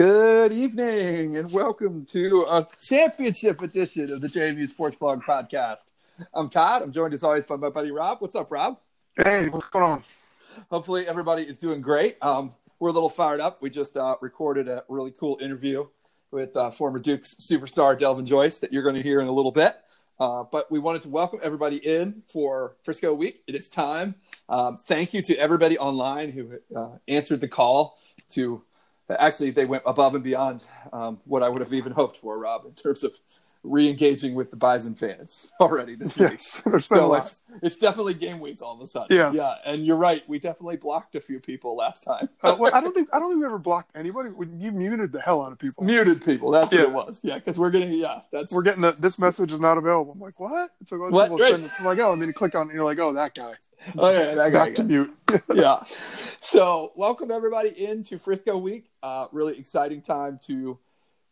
Good evening and welcome to a championship edition of the JMU Sports Blog podcast. I'm Todd. I'm joined as always by my buddy Rob. What's up, Rob? Hey, what's going on? Hopefully everybody is doing great. Um, we're a little fired up. We just uh, recorded a really cool interview with uh, former Dukes superstar Delvin Joyce that you're going to hear in a little bit. Uh, but we wanted to welcome everybody in for Frisco Week. It is time. Um, thank you to everybody online who uh, answered the call to actually they went above and beyond um, what I would have even hoped for, Rob, in terms of re-engaging with the Bison fans already this week. Yes, there's been a So it's, it's definitely game week all of a sudden. Yes. Yeah, and you're right. We definitely blocked a few people last time. Uh, well, I don't think I don't think we ever blocked anybody. You muted the hell out of people. Muted people. That's what it was. Yeah, because we're getting yeah. That's We're getting the, this message is not available. I'm like, what? So most What? Right. send this. I'm like, oh, and then you click on, it and you're like, oh, that guy. oh yeah, that guy Back to mute. yeah. So, welcome everybody into Frisco Week. Uh, really exciting time to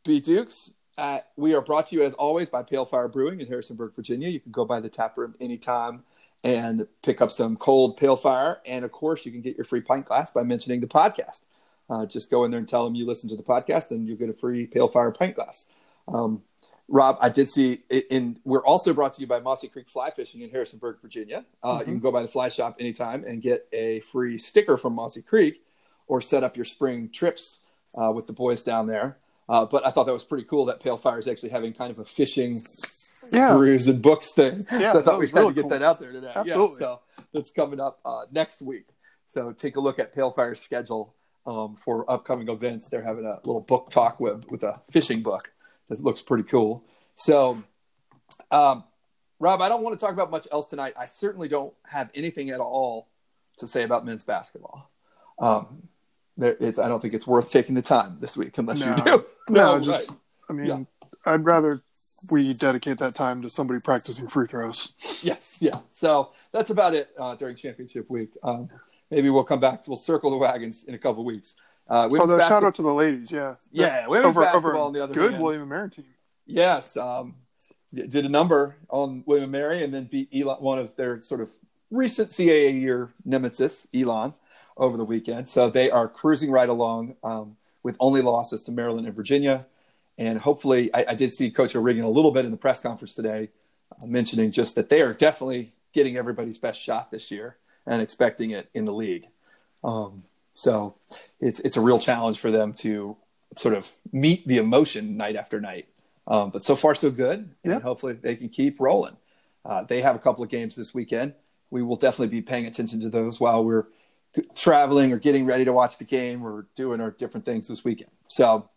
be Dukes. Uh, we are brought to you as always by Pale Fire Brewing in Harrisonburg, Virginia. You can go by the tap room anytime and pick up some cold Pale Fire. And of course, you can get your free pint glass by mentioning the podcast. Uh, just go in there and tell them you listen to the podcast, and you'll get a free Pale Fire pint glass. Um, Rob, I did see it in. We're also brought to you by Mossy Creek Fly Fishing in Harrisonburg, Virginia. Uh, You can go by the fly shop anytime and get a free sticker from Mossy Creek, or set up your spring trips uh, with the boys down there. Uh, but I thought that was pretty cool that Pale Fire is actually having kind of a fishing Yeah. brews and books thing. Yeah, so I thought we had to get cool. that out there today. Yeah, Absolutely. so that's coming up uh, next week. So take a look at Pale Fire's schedule um, for upcoming events. They're having a little book talk with, with a fishing book that looks pretty cool. So, um, Rob, I don't want to talk about much else tonight. I certainly don't have anything at all to say about men's basketball. Um, there, it's, I don't think it's worth taking the time this week unless No. you do. No, just right. I mean, Yeah. I'd rather we dedicate that time to somebody practicing free throws. Yes, yeah. So that's about it uh, during championship week. Um, maybe we'll come back. We'll circle the wagons in a couple weeks. Uh, Oh, women's shout out to the ladies. Yeah. Yeah, women's over, basketball over on the other good hand. William and Mary team. Yes, um, did a number on William and Mary, and then beat Elon, one of their sort of recent CAA year nemesis, Elon, over the weekend. So they are cruising right along um, with only losses to Maryland and Virginia. And hopefully, I, I did see Coach O'Regan a little bit in the press conference today, uh, mentioning just that they are definitely getting everybody's best shot this year and expecting it in the league. Um, so it's it's a real challenge for them to sort of meet the emotion night after night. Um, but so far, so good. And Yeah. hopefully, they can keep rolling. Uh, they have a couple of games this weekend. We will definitely be paying attention to those while we're traveling or getting ready to watch the game or doing our different things this weekend. So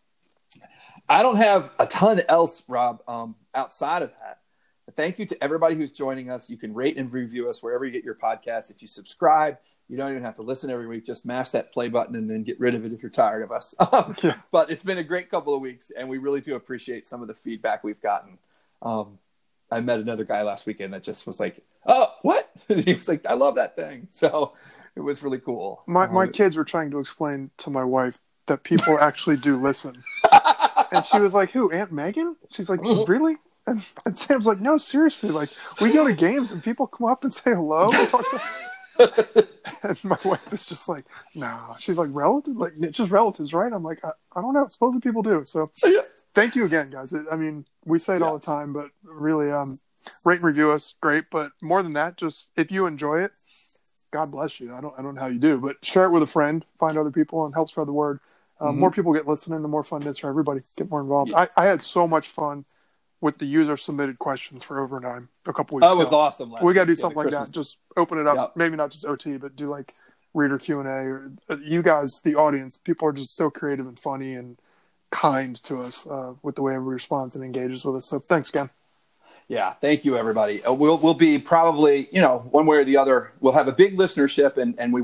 I don't have a ton else, Rob, um, outside of that. But thank you to everybody who's joining us. You can rate and review us wherever you get your podcast. If you subscribe, you don't even have to listen every week. Just mash that play button and then get rid of it if you're tired of us. Um, Yeah. But it's been a great couple of weeks, and we really do appreciate some of the feedback we've gotten. Um, I met another guy last weekend that just was like, "Oh, what?" And he was like, "I love that thing." So it was really cool. My my Um, kids were trying to explain to my wife that people actually do listen, and she was like, "Who? Aunt Megan?" She's like, "Really?" And, and Sam's like, "No, seriously. Like, we go to games and people come up and say hello." And, talk to- and my wife is just like, "No." She's like, "Relative? Like, just relatives, right?" I'm like, "I, I don't know. Supposedly people do." So, Yeah. thank you again, guys. It, I mean, we say it all the time, but really, um, rate and review us, great. But more than that, just if you enjoy it, God bless you. I don't I don't know how you do, but share it with a friend, find other people, and help spread the word. Um, Mhm. More people get listening, the more fun it is for everybody. Get more involved. I, I had so much fun with the user submitted questions for overtime a couple weeks That ago. was awesome. last we got to do. Yeah, something like Christmas- that. Just open it up. Yeah. Maybe not just OT, but do like reader Q and A. Or uh, you guys, the audience, people are just so creative and funny and kind to us uh, with the way everybody responds and engages with us. So thanks again. Yeah, thank you, everybody. Uh, we'll we'll be probably you know one way or the other. We'll have a big listenership, and and we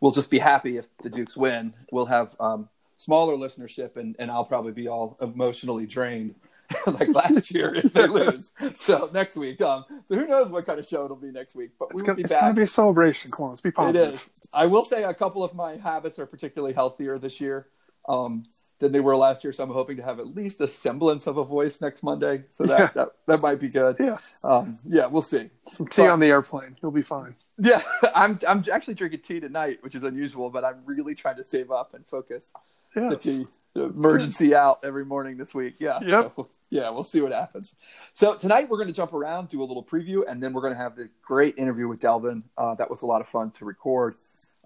we'll just be happy if the Dukes win. We'll have um, smaller listenership, and and I'll probably be all emotionally drained like last year if they lose. So next week, um, so who knows what kind of show it'll be next week? But we It's will gonna, be it's gonna be a celebration. Come on, let's be positive. is. I will say a couple of my habits are particularly healthier this year um, than they were last year. So I'm hoping to have at least a semblance of a voice next Monday. So that Yeah. that, that might be good. Yes. Um, yeah, we'll see. Some tea But- on the airplane. You'll be fine. Yeah, I'm I'm actually drinking tea tonight, which is unusual, but I'm really trying to save up and focus the Yes. tea. emergency out every morning this week. Yeah. Yep. So, yeah, we'll see what happens. So tonight we're going to jump around, do a little preview, and then we're going to have the great interview with Delvin. Uh, that was a lot of fun to record.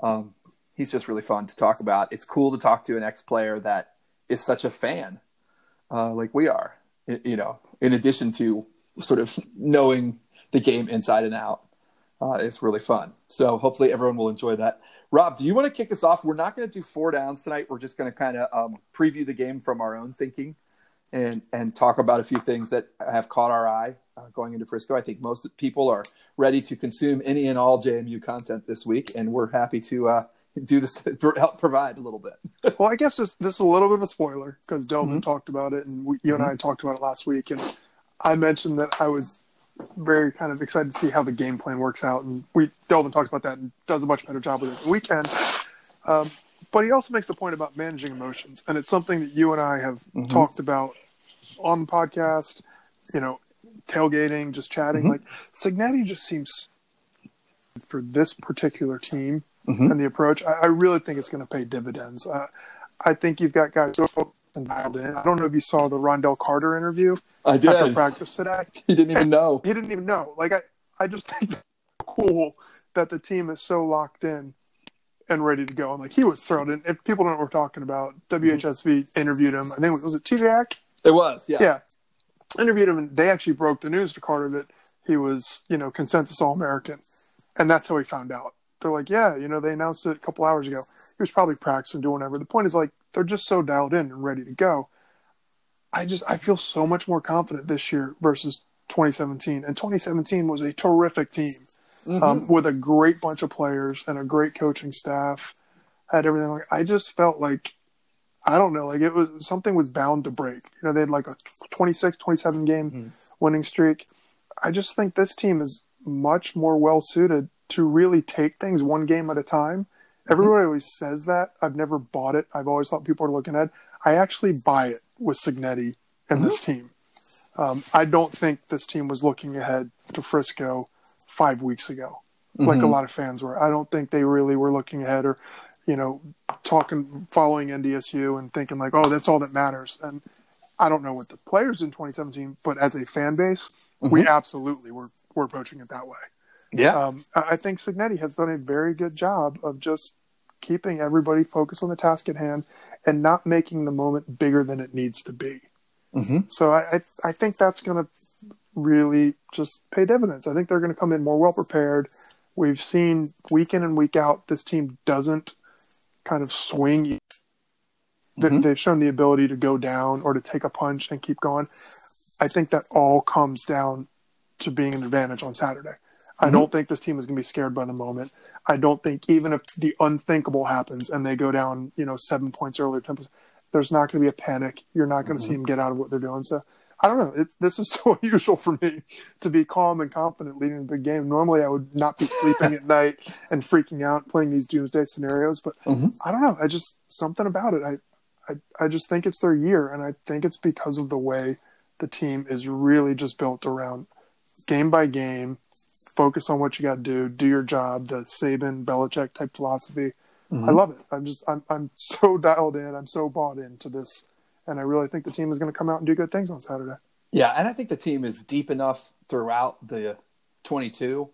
Um, he's just really fun to talk about. It's cool to talk to an ex-player that is such a fan, uh, like we are. You know, in addition to sort of knowing the game inside and out. Uh, it's really fun. So hopefully everyone will enjoy that. Rob, do you want to kick us off? We're not going to do four downs tonight. We're just going to kind of um, preview the game from our own thinking and and talk about a few things that have caught our eye uh, going into Frisco. I think most people are ready to consume any and all JMU content this week, and we're happy to uh, do this help provide a little bit. well, I guess this this is a little bit of a spoiler because Delvin mm-hmm. talked about it, and we, you and mm-hmm. I talked about it last week, and I mentioned that I was very kind of excited to see how the game plan works out. And we Delvin talks about that and does a much better job with it than we can. Um, but he also makes the point about managing emotions, and it's something that you and I have mm-hmm. talked about on the podcast. You know, tailgating, just chatting. Mm-hmm. Like Cignetti just seems for this particular team mm-hmm. and the approach. I, I, really think it's going to pay dividends. Uh, I think you've got guys so and dialed in. I don't know if you saw the Ron'Dell Carter interview. I did. After practice today. He didn't even know. he didn't even know. Like I, I just think cool that the team is so locked in and ready to go. And like he was thrilled. And if people don't know what we're talking about, WHSV interviewed him. I think was it TJack? It was, yeah. Yeah. Interviewed him and they actually broke the news to Carter that he was, you know, consensus all American. And that's how he found out. They're like, Yeah, you know, they announced it a couple hours ago. He was probably practicing doing whatever. The point is like they're just so dialed in and ready to go. I just I feel so much more confident this year versus 2017. And 2017 was a terrific team mm-hmm. um, with a great bunch of players and a great coaching staff. Had everything like I just felt like I don't know, like it was something was bound to break. You know, they had like a 26, 27 game mm-hmm. winning streak. I just think this team is much more well suited to really take things one game at a time Everybody always says that. I've never bought it. I've always thought people are looking ahead. I actually buy it with Cignetti and mm-hmm. this team. Um, I don't think this team was looking ahead to Frisco five weeks ago, mm-hmm. like a mm-hmm. lot of fans were. I don't think they really were looking ahead or, you know, talking, following NDSU and thinking like, oh, that's all that matters. And I don't know what the players in 2017, but as a fan base, mm-hmm. we absolutely were, were approaching it that way. Yeah. Um, I think Cignetti has done a very good job of just keeping everybody focused on the task at hand and not making the moment bigger than it needs to be. Mm-hmm. So I, I, I think that's going to really just pay dividends. I think they're going to come in more well prepared. We've seen week in and week out this team doesn't kind of swing. Mm-hmm. They've shown the ability to go down or to take a punch and keep going. I think that all comes down to being an advantage on Saturday. I mm-hmm. don't think this team is going to be scared by the moment. I don't think even if the unthinkable happens and they go down, you know, seven points earlier, ten percent, there's not going to be a panic. You're not going to mm-hmm. see them get out of what they're doing. So I don't know. It's, this is so unusual for me to be calm and confident leading the game. Normally, I would not be sleeping at night and freaking out playing these doomsday scenarios. But mm-hmm. I don't know. I just something about it. I, I I just think it's their year, and I think it's because of the way the team is really just built around game by game, focus on what you got to do, do your job. The Saban Belichick type philosophy. Mm-hmm. I love it. I'm just I'm I'm so dialed in. I'm so bought into this, and I really think the team is going to come out and do good things on Saturday. Yeah, and I think the team is deep enough throughout the 22.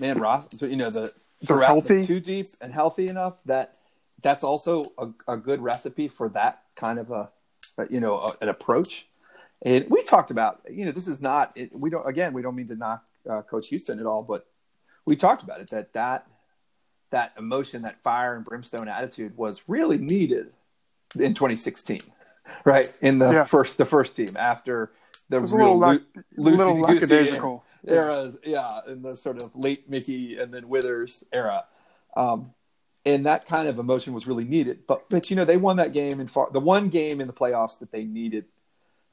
Man, Ross, you know the they're healthy, the too deep and healthy enough that that's also a, a good recipe for that kind of a, you know a, an approach and we talked about, you know, this is not, it, we don't, again, we don't mean to knock uh, Coach Houston at all, but we talked about it that that, that emotion, that fire and brimstone attitude was really needed in 2016, right? In the yeah. first, the first team after the real lo- little lackadaisical eras, yeah, in the sort of late Mickey and then Withers era. Um, and that kind of emotion was really needed. But but you know they won that game in far the one game in the playoffs that they needed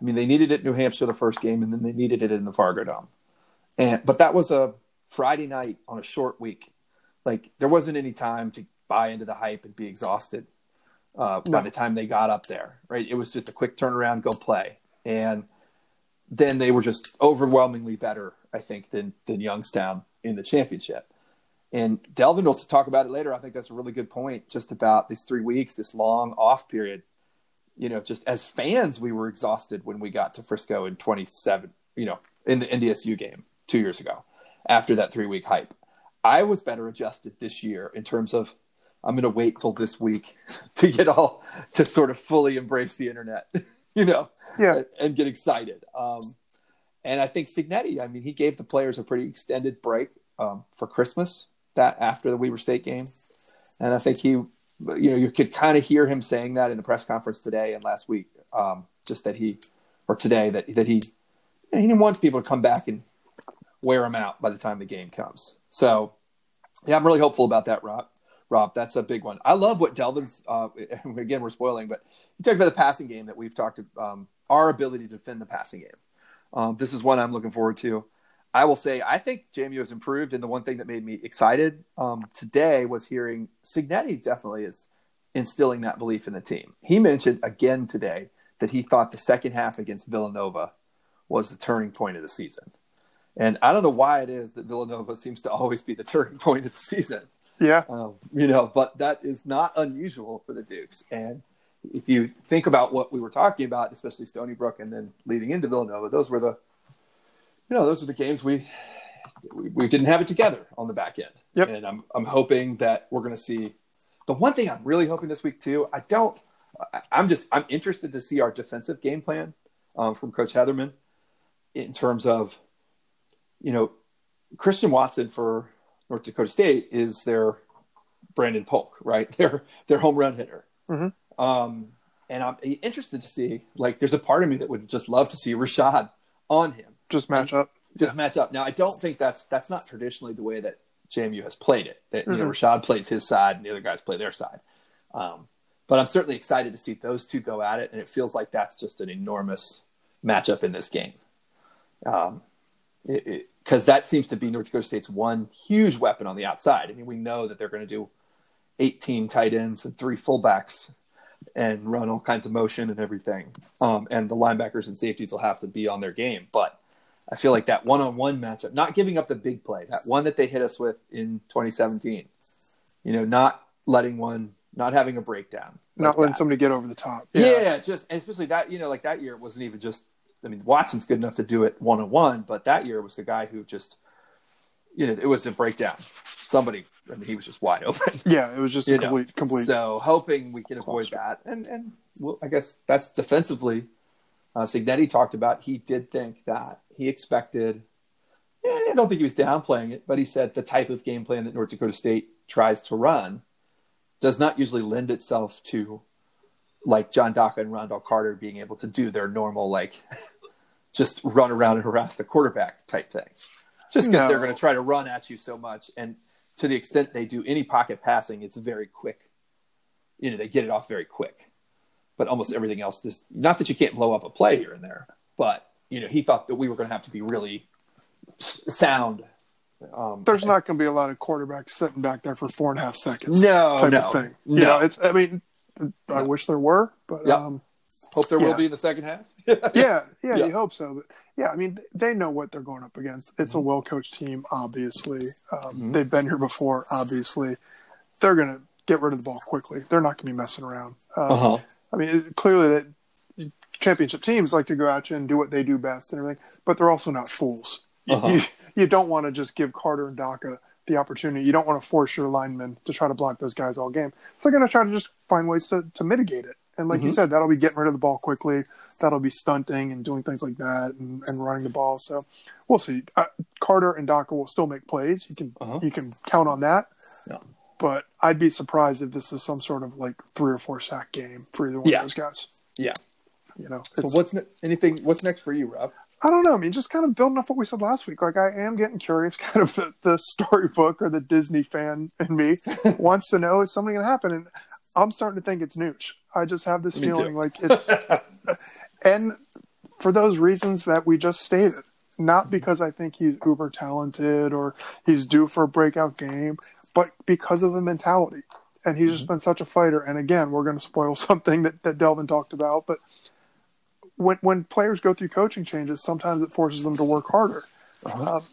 I mean, they needed it in New Hampshire the first game, and then they needed it in the Fargo Dome. And but that was a Friday night on a short week. Like there wasn't any time to buy into the hype and be exhausted uh, no. by the time they got up there. Right? It was just a quick turnaround, go play, and then they were just overwhelmingly better, I think, than than Youngstown in the championship. And Delvin will talk about it later. I think that's a really good point, just about these three weeks, this long off period you know, just as fans, we were exhausted when we got to Frisco in 27, you know, in the NDSU game two years ago after that three week hype. I was better adjusted this year in terms of I'm going to wait till this week to get all to sort of fully embrace the internet, you know, Yeah. and, and get excited. Um, and I think Cignetti, I mean, he gave the players a pretty extended break um, for Christmas that after the Weber State game, and I think he, you know, you could kind of hear him saying that in the press conference today and last week, um, just that he, or today that that he, he didn't want people to come back and wear them out by the time the game comes. So, yeah, I'm really hopeful about that, Rob. Rob, that's a big one. I love what Delvin's. Uh, again, we're spoiling, but you talked about the passing game that we've talked. Um, our ability to defend the passing game. Um, this is one I'm looking forward to. I will say I think JMU has improved, and the one thing that made me excited um, today was hearing Cignetti definitely is instilling that belief in the team. He mentioned again today that he thought the second half against Villanova was the turning point of the season. And I don't know why it is that Villanova seems to always be the turning point of the season. Yeah. Um, you know, but that is not unusual for the Dukes. And if you think about what we were talking about, especially Stony Brook and then leading into Villanova, those were the, you know, those were the games we we, we didn't have it together on the back end. Yep. And I'm I'm hoping that we're going to see. The one thing I'm really hoping this week too. I don't. I'm just I'm interested to see our defensive game plan um, from Coach Heatherman in terms of, you know, Christian Watson for North Dakota State is their Brandon Polk, right? Their their home run hitter. Mhm. Um, and I'm interested to see. Like, there's a part of me that would just love to see Rashad on him, Just match up. just match up. Now, I don't think that's that's not traditionally the way that JMU has played it. That you know, Mhm. Rashad plays his side and the other guys play their side. Um, but I'm certainly excited to see those two go at it, and it feels like that's just an enormous matchup in this game. Um, because that seems to be North Dakota State's one huge weapon on the outside. I mean, we know that they're going to do 18 tight ends and three fullbacks and run all kinds of motion and everything. Um, and the linebackers and safeties will have to be on their game. But I feel like that one-on-one matchup, not giving up the big play, that one that they hit us with in 2017, you know, not letting one, not having a breakdown, Not like letting that. somebody get over the top. Yeah, yeah, just especially that you know, like that year it wasn't even just. I mean, Watson's good enough to do it one on one, but that year was the guy who just, you know, it was a breakdown. Somebody, I mean, he was just wide open. Yeah, it was just You a know, complete, complete. So hoping we can avoid Cluster. that, and and well, I guess that's defensively. Uh, Cignetti talked about he did think that he expected. Yeah, I don't think he was downplaying it, but he said the type of game plan that North Dakota State tries to run does not usually lend itself to like John Daka and Ron'Dell Carter being able to do their normal like just run around and harass the quarterback type thing. Just because No. they're going to try to run at you so much, and to the extent they do any pocket passing, it's very quick. You know, they get it off very quick. But almost everything else, just not that you can't blow up a play here and there, but you know, he thought that we were going to have to be really sound. Um, There's not going to be a lot of quarterbacks sitting back there for four and a half seconds. No, type no, of thing. no. You know, it's. I mean, I wish there were, but um, hope there will be in the second half. yeah, yeah, Yeah. you hope so. But yeah, I mean, they know what they're going up against. It's a Mm-hmm. well coached team, obviously. Um, Mhm. They've been here before, obviously. They're going to get rid of the ball quickly. They're not going to be messing around. Um, Uh-huh. I mean, it, clearly that championship teams like to go out you and do what they do best and everything, but they're also not fools. You- Uh-huh. You, you don't want to just give Carter and Daka the opportunity. You don't want to force your linemen to try to block those guys all game. So they're going to try to just find ways to, to mitigate it. And like you Mhm. said, that'll be getting rid of the ball quickly. That'll be stunting and doing things like that and, and running the ball. So we'll see. Uh, Carter and Daka will still make plays. You can Uh-huh. you can count on that. Yeah. But I'd be surprised if this is some sort of like three or four sack game for either one Yeah. of those guys. Yeah. You know, So what's ne- anything? What's next for you, Rob? I don't know. I mean, just kind of building off what we said last week. Like, I am getting curious. Kind of the, the storybook or the Disney fan in me wants to know is something going to happen, and I'm starting to think it's Nooch. I just have this Me too. feeling like it's, and for those reasons that we just stated, not because I think he's uber talented or he's due for a breakout game, but because of the mentality. And he's just mm-hmm. been such a fighter. And again, we're going to spoil something that, that Delvin talked about, but when when players go through coaching changes, sometimes it forces them to work harder. Uh-huh. Um,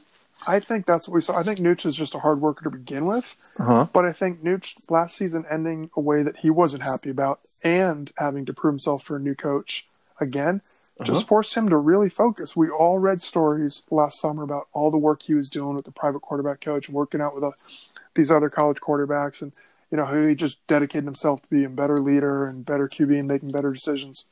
I think that's what we saw. I think Nooch is just a hard worker to begin with, Uh-huh. but I think Nooch last season ending a way that he wasn't happy about and having to prove himself for a new coach again just Uh-huh. forced him to really focus. We all read stories last summer about all the work he was doing with the private quarterback coach and working out with uh these other college quarterbacks and you know how he just dedicated himself to being a better leader and better QB and making better decisions.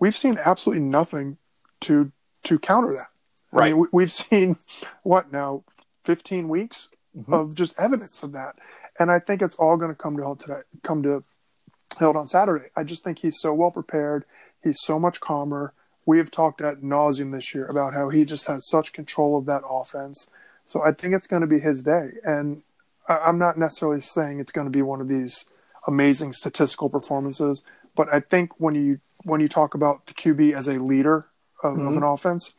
We've seen absolutely nothing to to counter that. I Right. mean, we, we've seen what now, fifteen weeks Mhm. of just evidence of that, and I think it's all going to come to held today. Come to held on Saturday. I just think he's so well prepared. He's so much calmer. We have talked at nauseum this year about how he just has such control of that offense. So I think it's going to be his day, and I'm not necessarily saying it's going to be one of these amazing statistical performances, but I think when you when you talk about the QB as a leader of, of an offense,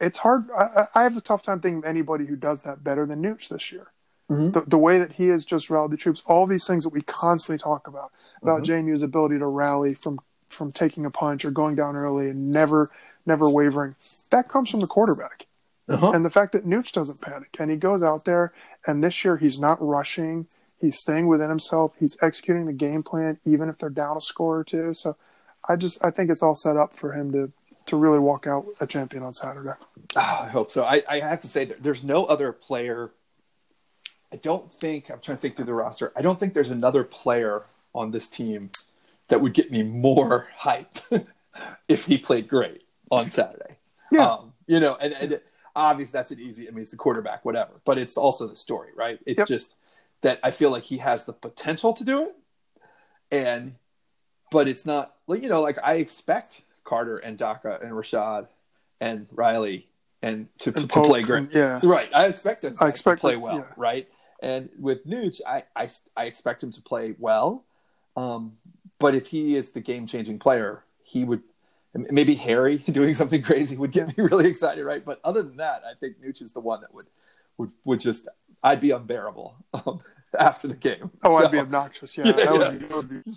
it's hard. I, I have a tough time thinking of anybody who does that better than Nooch this year. Mhm. The, the way that he has just rallied the troops, all these things that we constantly talk about about JMU's ability to rally from from taking a punch or going down early and never never wavering, that comes from the quarterback. Uh-huh. And the fact that Nooch doesn't panic and he goes out there and this year he's not rushing, he's staying within himself, he's executing the game plan even if they're down a score or two. So I just I think it's all set up for him to to really walk out a champion on Saturday. Oh, I hope so. I, I have to say, that there's no other player. I don't think I'm trying to think through the roster. I don't think there's another player on this team that would get me more hyped if he played great on Saturday. Yeah. Um, you know, and, and obviously that's an easy. I mean, it's the quarterback, whatever. But it's also the story, right? It's Yep. just that I feel like he has the potential to do it, and but it's not like you know, like I expect Carter and Daka and Rashad and Riley and to, And to play great. and- yeah. Right. I expect them I expect to play well, yeah. right? And with Nooch, I, I, I expect him to play well. Um, but if he is the game changing player, he would maybe Harry doing something crazy would get me really excited, right? But other than that, I think Nooch is the one that would would would just I'd be unbearable um, after the game. Oh, So- I'd be obnoxious. Yeah, Yeah, that yeah. would be, that would be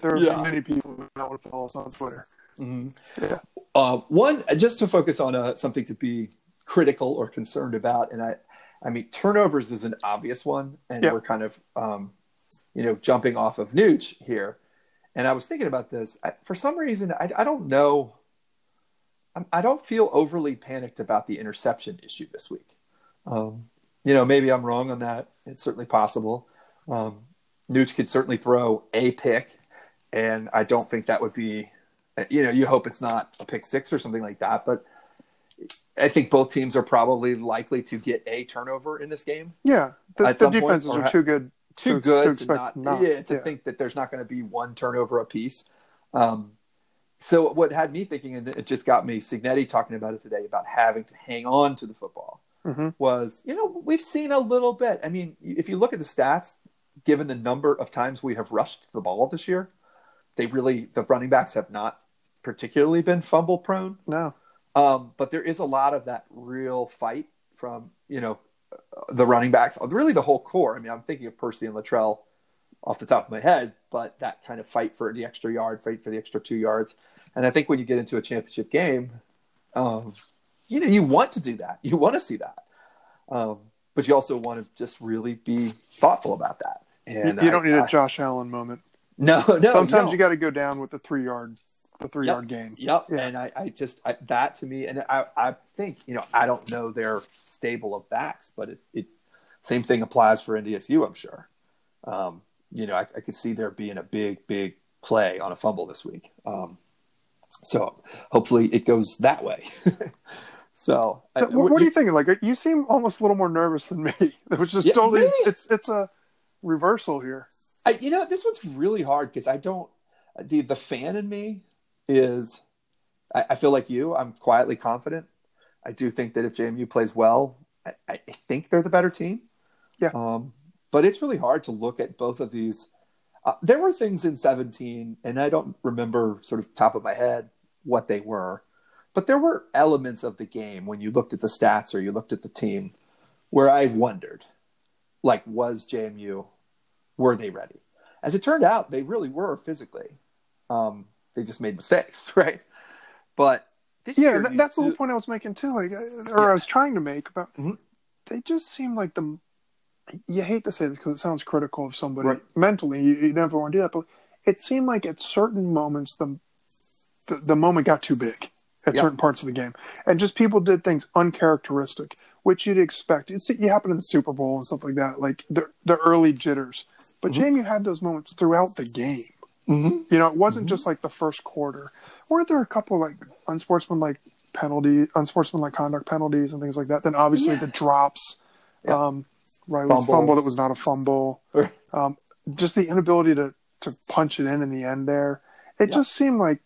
there are Yeah. many people who don't want to follow us on Twitter. Mhm. Yeah. Uh, one, just to focus on uh, something to be critical or concerned about, and I, I mean, turnovers is an obvious one, and Yeah. we're kind of, um, you know, jumping off of Nooch here. And I was thinking about this. I, for some reason, I, I don't know. I'm- I don't feel overly panicked about the interception issue this week. Um, you know, maybe I'm wrong on that. It's certainly possible. Um, Nooch could certainly throw a pick, and I don't think that would be you know, you hope it's not a pick six or something like that. But I think both teams are probably likely to get a turnover in this game. Yeah, the, the some point, defenses are too good. Too to, good to to, not, not. yeah, to Yeah. think that there's not going to be one turnover apiece. Um, so what had me thinking, and it just got me, Cignetti talking about it today about having to hang on to the football Mhm. was, you know, we've seen a little bit. I mean, if you look at the stats, given the number of times we have rushed the ball this year, they really the running backs have not particularly been fumble prone. No, Um, but there is a lot of that real fight from you know the running backs, really the whole core. I mean, I'm thinking of Percy and Latrell off the top of my head, but that kind of fight for the extra yard, fight for the extra two yards, and I think when you get into a championship game, um, you know, you want to do that, you want to see that, um, but you also want to just really be thoughtful about that. And you don't I- need a I- Josh Allen moment. No, no. Sometimes no. you got to go down with the three yard, the three Yep. yard game. Yep. Yeah. And I, I just I, that to me, and I, I think you know I don't know their stable of backs, but it, it same thing applies for NDSU. I'm sure. Um, you know, I, I could see there being a big, big play on a fumble this week. Um, so hopefully it goes that way. so I- what, what are you thinking? Like you seem almost a little more nervous than me. It was just Yeah, totally. It's, it's it's a reversal here. I, you know, this one's really hard because I don't. The the fan in me is, I, I feel like you. I'm quietly confident. I do think that if JMU plays well, I, I think they're the better team. Yeah. Um, but it's really hard to look at both of these. Uh, there were things in 17, and I don't remember sort of top of my head what they were, but there were elements of the game when you looked at the stats or you looked at the team where I wondered, like, was JMU were they ready? As it turned out, they really were physically. Um, they just made mistakes, right? But this Yeah, year, you- that's the whole point I was making too. Like, uh, or Yeah. I was trying to make about Mhm. they just seem like the. You hate to say this because it sounds critical of somebody Right. mentally. You, you never want to do that, but it seemed like at certain moments the the, the moment got too big at Yeah. certain parts of the game, and just people did things uncharacteristic, which you'd expect. It's you happen in the Super Bowl and stuff like that, like the the early jitters. But Mhm. JMU had those moments throughout the game. Mm-hmm. You know, it wasn't just like the first quarter. Weren't there a couple like unsportsmanlike penalty, unsportsmanlike conduct penalties and things like that? Then obviously the drops, Yeah. um, Riley's fumble that was not a fumble. Um, just the inability to to punch it in in the end there. It Yeah. just seemed like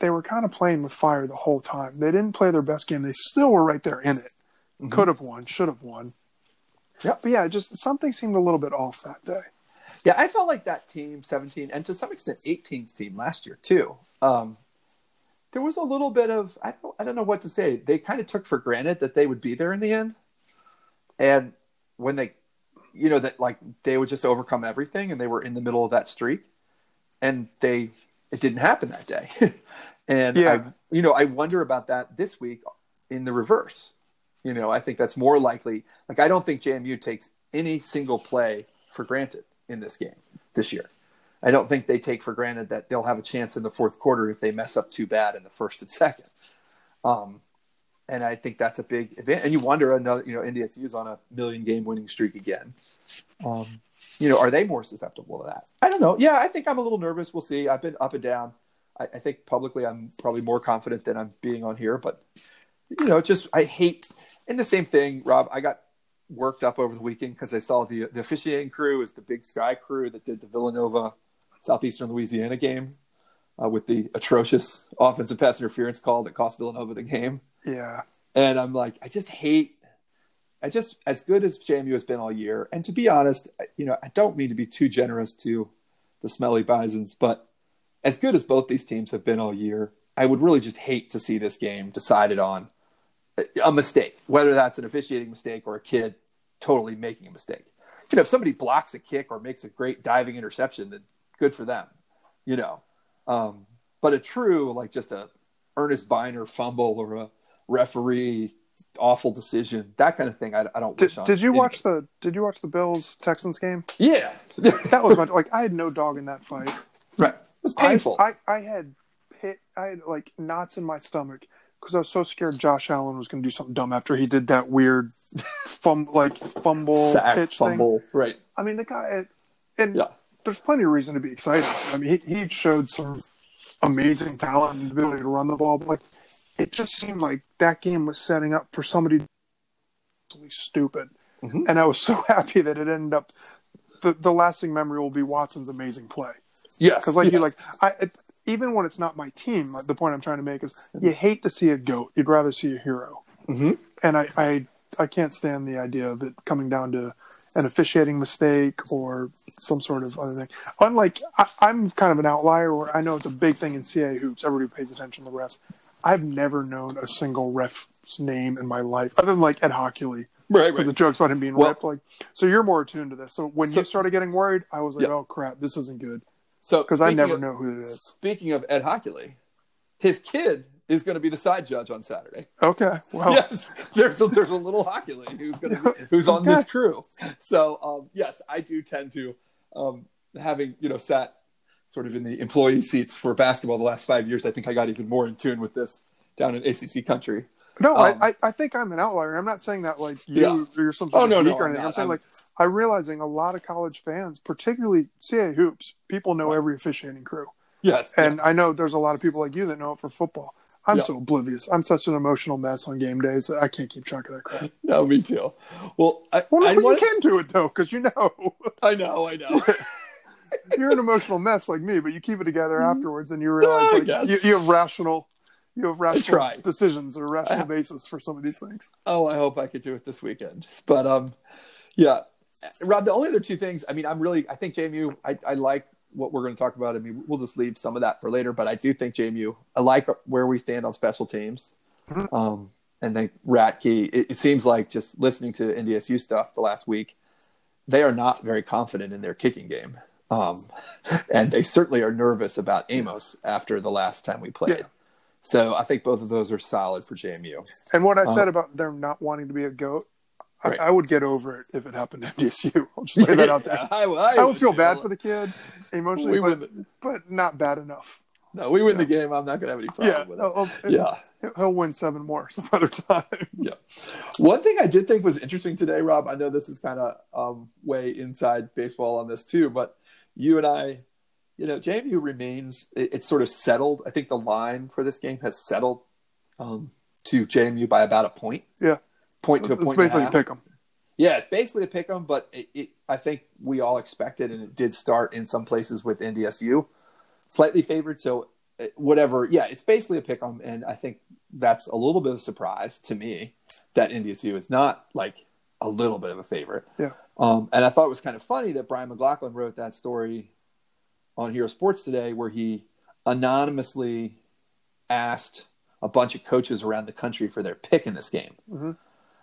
they were kind of playing with fire the whole time. They didn't play their best game. They still were right there in it. Mhm. Could have won, should have won. Yeah, But yeah, just something seemed a little bit off that day. Yeah, I felt like that team, 17, and to some extent 18's team last year too. Um, there was a little bit of I don't I don't know what to say. They kind of took for granted that they would be there in the end, and when they, you know, that like they would just overcome everything, and they were in the middle of that streak, and they it didn't happen that day, and Yeah. I, you know, I wonder about that this week in the reverse. You know, I think that's more likely. Like, I don't think JMU takes any single play for granted in this game this year. I don't think they take for granted that they'll have a chance in the fourth quarter if they mess up too bad in the first and second. Um, and I think that's a big event. And you wonder, another, you know, NDSU's on a million game winning streak again. Um, you know, are they more susceptible to that? I don't know. Yeah, I think I'm a little nervous. We'll see. I've been up and down. I, I think publicly I'm probably more confident than I'm being on here, but you know, just I hate. And the same thing, Rob. I got worked up over the weekend because I saw the the officiating crew is the Big Sky crew that did the Villanova Southeastern Louisiana game uh, with the atrocious offensive pass interference call that cost Villanova the game. Yeah. And I'm like, I just hate. I just as good as JMU has been all year, and to be honest, you know, I don't mean to be too generous to the Smelly Bisons, but as good as both these teams have been all year, I would really just hate to see this game decided on a- mistake, whether that's an officiating mistake or a kid totally making a mistake. You know, if somebody blocks a kick or makes a great diving interception, then good for them. You know, um, but a true like just a Earnest Byner fumble or a referee awful decision, that kind of thing. I, I don't Did, did you anybody. watch the Did you watch the Bills Texans game? Yeah, That was much like I had no dog in that fight. right. It was painful. I, I, I had pit. I had like knots in my stomach because I was so scared Josh Allen was going to do something dumb after he did that weird fum like fumble Sack, pitch thing. Right. I mean, the guy, and Yeah. there's plenty of reason to be excited. I mean, he, he showed some amazing talent and ability to run the ball, but like, it just seemed like that game was setting up for somebody absolutely stupid. Mhm. And I was so happy that it ended up. The, the lasting memory will be Watson's amazing play Yes. because, like you, yes. like I, even when it's not my team, the point I'm trying to make is you hate to see a goat. You'd rather see a hero Mhm. and I, I I can't stand the idea of it coming down to an officiating mistake or some sort of other thing. Unlike I, I'm kind of an outlier where I know it's a big thing in CA hoops. Everybody pays attention to the refs. I've never known a single ref's name in my life, other than like Ed Hochuli, right. because the jokes about him being Well- ripped. Like, so you're more attuned to this. So when So- you started getting worried, I was like, Yeah. oh crap, this isn't good So because I never of- know who it is. Speaking of Ed Hochuli, his kid is going to be the side judge on Saturday. Okay, well, yes, there's a, there's a little Hochuli who's going to who's on this crew. So um, yes, I do tend to um, having you know sat sort of in the employee seats for basketball the last five years. I think I got even more in tune with this down in ACC country. No, Um, I, I, I think I'm an outlier. I'm not saying that like you Yeah. or you're some Oh, sort no, of no, geek or I'm anything. I'm, saying I'm- like I'm realizing a lot of college fans, particularly CA hoops, people know every officiating crew, Yes, and yes. I know there's a lot of people like you that know it for football. I'm Yeah. so oblivious. I'm such an emotional mess on game days that I can't keep track of that crap. no, me too. Well, I, Well, no, I, wanna- you can do it though, because you know I know, I know. you're an emotional mess like me, but you keep it together afterwards, and you realize like you, you have rational, you have rational decisions or rational I- basis for some of these things. Oh, I hope I could do it this weekend. But um, yeah, Rob. The only other two things. I mean, I'm really. I think JMU. I, I like what we're going to talk about. I mean, we'll just leave some of that for later. But I do think JMU. I like where we stand on special teams. Mhm. Um, and then Ratke. It, it seems like just listening to NDSU stuff the last week, they are not very confident in their kicking game. Um, and they certainly are nervous about Amos after the last time we played. Yeah. So I think both of those are solid for JMU. And what I Uh, said about them not wanting to be a goat, Right. I, I would get over it if it happened to NDSU. I'll just lay that out there. I, I would feel bad for the kid emotionally, but, win. but not bad enough. No, we win the game. I'm not gonna have any problem Yeah, with it. I'll- Yeah. he'll- he'll win seven more some other time. Yeah. One thing I did think was interesting today, Rob. I know this is kind of um, way inside baseball on this too, but you and I, you know, JMU remains. It, it's sort of settled. I think the line for this game has settled um, to JMU by about a point. Yeah. Point to a It's point. a basically pick 'em. Yeah, it's basically a pick 'em, but it, it, I think we all expected, and it did start in some places with NDSU slightly favored. So uh, whatever, yeah, it's basically a pick 'em, and I think that's a little bit of a surprise to me that NDSU is not like a little bit of a favorite. Yeah. Um, and I thought it was kind of funny that Brian McLaughlin wrote that story on Hero Sports today, where he anonymously asked a bunch of coaches around the country for their pick in this game. Mhm.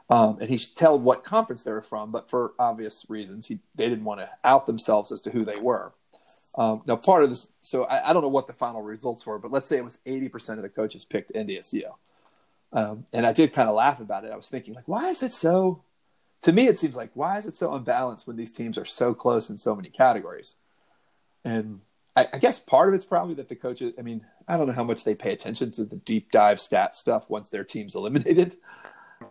Um, and he told what conference they were from, but for obvious reasons, he they didn't want to out themselves as to who they were. Um, now, part of this, so I, I don't know what the final results were, but let's say it was 80% of the coaches picked NDSU. Um, and I did kind of laugh about it. I was thinking, like, why is it so? To me, it seems like why is it so unbalanced when these teams are so close in so many categories? And I, I guess part of it's probably that the coaches. I mean, I don't know how much they pay attention to the deep dive stat stuff once their team's eliminated.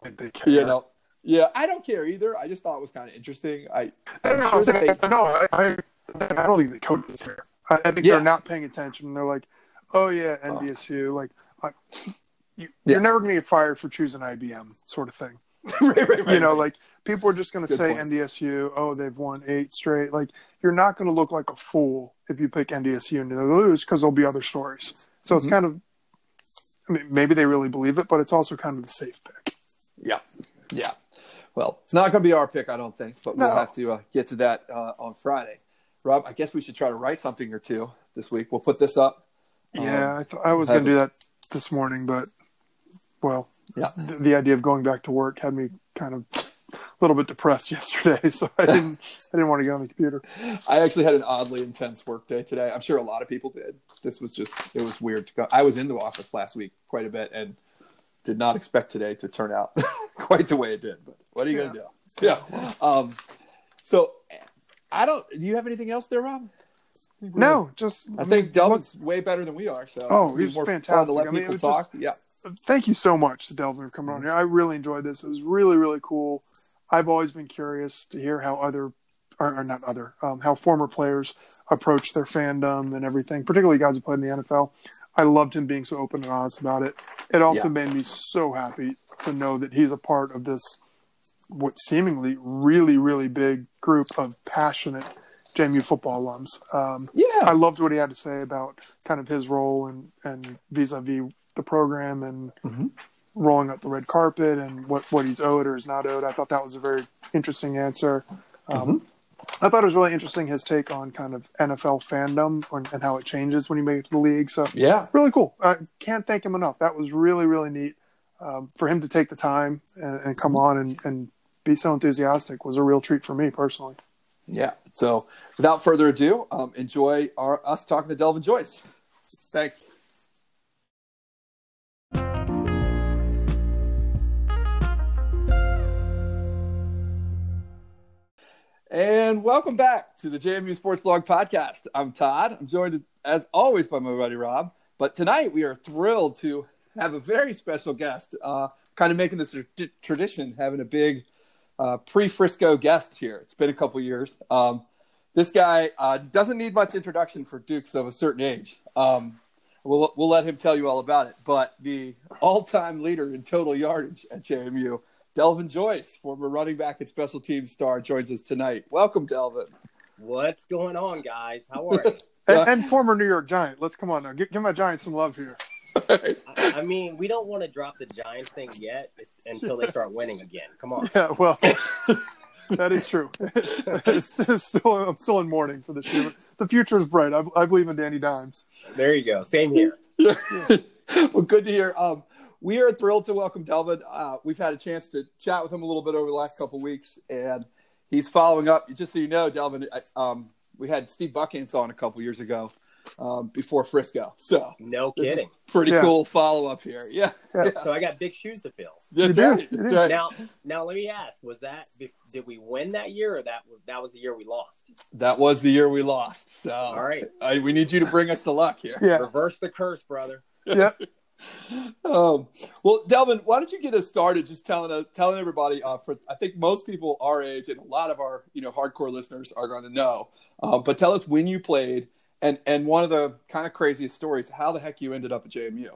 They care. You know, yeah, I don't care either. I just thought it was kind of interesting. I, I I'm don't sure that they, no, I, I, I don't think the coaches care. I, I think Yeah. they're not paying attention. They're like, oh yeah, oh. NDSU. Like, I, you, Yeah. you're never going to get fired for choosing IBM, sort of thing. right, right, right, you know, like people are just going to say point. NDSU. Oh, they've won eight straight. Like, you're not going to look like a fool if you pick NDSU and they lose because there'll be other stories. So it's Mhm. kind of, I mean, maybe they really believe it, but it's also kind of the safe pick. Yeah, yeah. Well, it's not going to be our pick, I don't think, but we'll No. have to uh, get to that uh, on Friday. Rob, I guess we should try to write something or two this week. We'll put this up. Yeah, Um, I, th- I was going to do that this morning, but well, Yeah. the, the idea of going back to work had me kind of a little bit depressed yesterday, so I didn't I didn't want to get on the computer. I actually had an oddly intense work day today. I'm sure a lot of people did. This was just it was weird to go. I was in the office last week quite a bit and did not expect today to turn out quite the way it did. But what are you going to do? Yeah. Um, so I don't. Do you have anything else there, Rob? No, just I think Delvin's way better than we are. So Oh, he's more fun fantastic. To let I mean, people talk. yeah. Thank you so much to Delvin for coming on here. I really enjoyed this. It was really, really cool. I've always been curious to hear how other, or, or not other, um, how former players approach their fandom and everything, particularly guys who played in the NFL. I loved him being so open and honest about it. It also Yeah. made me so happy to know that he's a part of this, what seemingly really, really big group of passionate JMU football alums. Um, Yeah. I loved what he had to say about kind of his role and and vis-a-vis the program and Mhm. rolling up the red carpet and what what he's owed or is not owed. I thought that was a very interesting answer. Um, I thought it was really interesting his take on kind of NFL fandom and, and how it changes when you make it to the league. So yeah. really cool. I can't thank him enough. That was really really neat um, for him to take the time and, and come on and, and be so enthusiastic was a real treat for me personally. Yeah. So without further ado, um, enjoy our us talking to Delvin Joyce. Thanks. And welcome back to the JMU Sports Blog Podcast. I'm Todd. I'm joined as always by my buddy Rob. But tonight we are thrilled to have a very special guest, uh, kind of making this a tradition, having a big uh, pre-Frisco guest here. It's been a couple years. Um, this guy uh, doesn't need much introduction for Dukes of a certain age. Um, we'll, we'll let him tell you all about it. But the all-time leader in total yardage at JMU, Delvin Joyce, former running back and special teams star, joins us tonight. Welcome, Delvin. What's going on, guys? How are you? And, and former New York Giant. Let's come on now. Give, give my Giants some love here. I, I mean, we don't want to drop the Giants thing yet until they start winning again. Come on. Yeah, well, that is true. it's, it's still, I'm still in mourning for this year. The future is bright. I, I believe in Danny Dimes. There you go. Same here. well, good to hear. Um, we are thrilled to welcome Delvin. Uh, we've had a chance to chat with him a little bit over the last couple of weeks, and he's following up. Just so you know, Delvin, I, um, we had Steve Buckhantz on a couple years ago, um, before Frisco. So No kidding. pretty Yeah. cool follow up here. Yeah, Yeah. So I got big shoes to fill. that's You right. That's right. Now, now let me ask: Was that did we win that year, or that that was the year we lost? That was the year we lost. So All right, I, we need you to bring us the luck here. Yeah. reverse the curse, brother. Yeah. um, well, Delvin, why don't you get us started? Just telling us, telling everybody. Uh, for I think most people our age and a lot of our you know hardcore listeners are going to know. Um, but tell us when you played and and one of the kind of craziest stories. How the heck you ended up at JMU?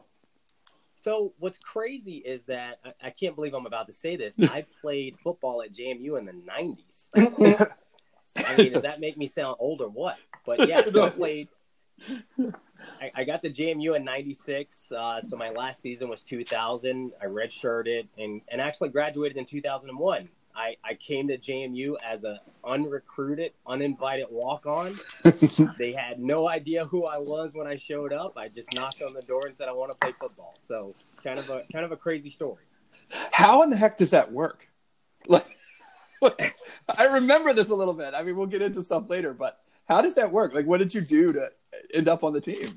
So what's crazy is that I, I can't believe I'm about to say this. I played football at JMU in the '90s. I mean, does that make me sound old or what? But yeah, so I played. I, I got the JMU in '96. Uh, so my last season was 2000. I redshirted and and actually graduated in 2001. I, I came to JMU as a unrecruited, uninvited walk on. they had no idea who I was when I showed up. I just knocked on the door and said I want to play football. So kind of a kind of a crazy story. How in the heck does that work? Like, I remember this a little bit. I mean, we'll get into stuff later, but how does that work? Like, what did you do to end up on the team?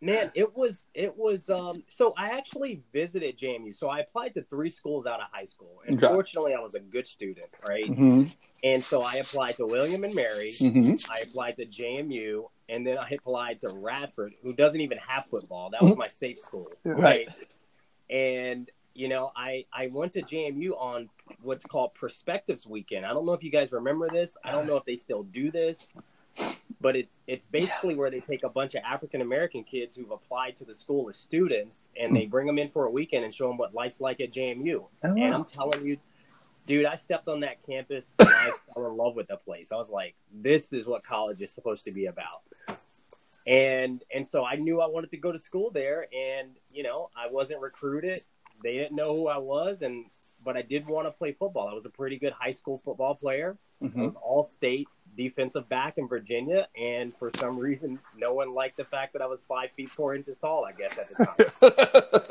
Man, it was it was um so I actually visited JMU. So I applied to three schools out of high school. And Okay. fortunately I was a good student, right? Mm-hmm. And so I applied to William and Mary, Mm-hmm. I applied to JMU, and then I applied to Radford, who doesn't even have football. That was my safe school. Yeah. Right. And you know, I I went to JMU on what's called Perspectives Weekend. I don't know if you guys remember this. I don't know if they still do this, but it's it's basically where they take a bunch of African American kids who've applied to the school as students, and they bring them in for a weekend and show them what life's like at JMU. Oh, And I'm telling you, dude, I stepped on that campus and I fell in love with the place. I was like, this is what college is supposed to be about. And and so I knew I wanted to go to school there and you know, I wasn't recruited. They didn't know who I was and but I did want to play football. I was a pretty good high school football player. I Mhm. was all state defensive back in Virginia and for some reason no one liked the fact that I was five feet four inches tall, I guess at the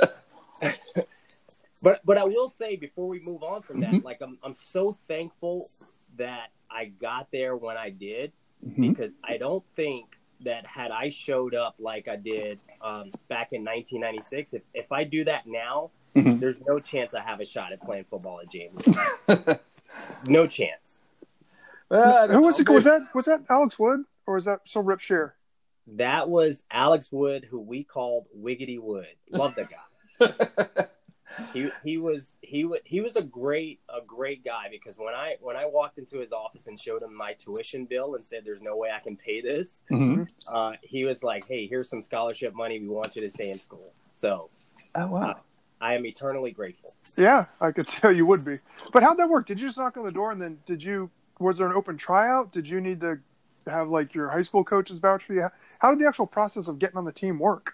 time. But but I will say before we move on from that, Mhm. like I'm I'm so thankful that I got there when I did Mhm. because I don't think that had I showed up like I did um, back in 1996, if, if I do that now, Mhm. there's no chance I have a shot at playing football at James. no chance. Don't Who was know. it? Was that was that Alex Wood or was that still Rip Scherer? That was Alex Wood, who we called Wiggity Wood. Love the guy. he he was he wa- he was a great a great guy because when I when I walked into his office and showed him my tuition bill and said there's no way I can pay this, Mhm. uh, he was like, "Hey, here's some scholarship money. We want you to stay in school." So Oh wow. I am eternally grateful. Yeah, I could tell you would be. But how'd that work? Did you just knock on the door and then did you? Was there an open tryout? Did you need to have like your high school coaches vouch for you? How did the actual process of getting on the team work?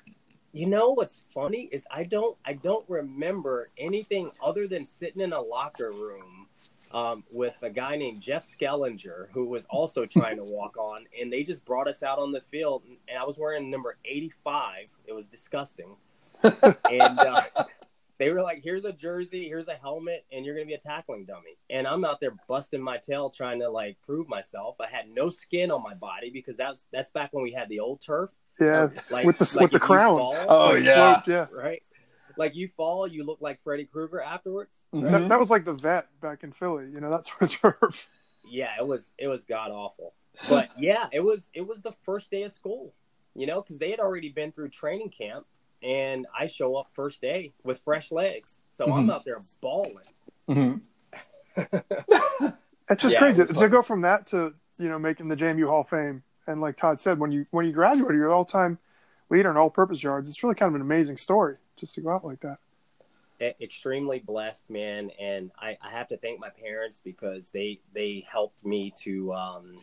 You know what's funny is I don't I don't remember anything other than sitting in a locker room um, with a guy named Jeff Skellinger who was also trying to walk on, and they just brought us out on the field, and I was wearing number eighty five. It was disgusting, and uh, they were like, "Here's a jersey, here's a helmet, and you're gonna be a tackling dummy." And I'm out there busting my tail trying to like prove myself. I had no skin on my body because that's that's back when we had the old turf. Yeah, Like, with the like with the crown. fall, Oh, Like yeah. sloped, yeah. right? Like you fall, you look like Freddy Krueger afterwards. Mhm. That, that was like the vet back in Philly. You know, that's sort of turf. Yeah, it was it was god awful. But yeah, it was it was the first day of school, you know, because they had already been through training camp, and I show up first day with fresh legs, so I'm Mhm. out there balling. Mhm. It's just Yeah, crazy it to go from that to you know making the JMU Hall of Fame. And like Todd said, when you when you graduate, you're the all time leader in all purpose yards. It's really kind of an amazing story just to go out like that. Extremely blessed man and I, I have to thank my parents because they they helped me to um,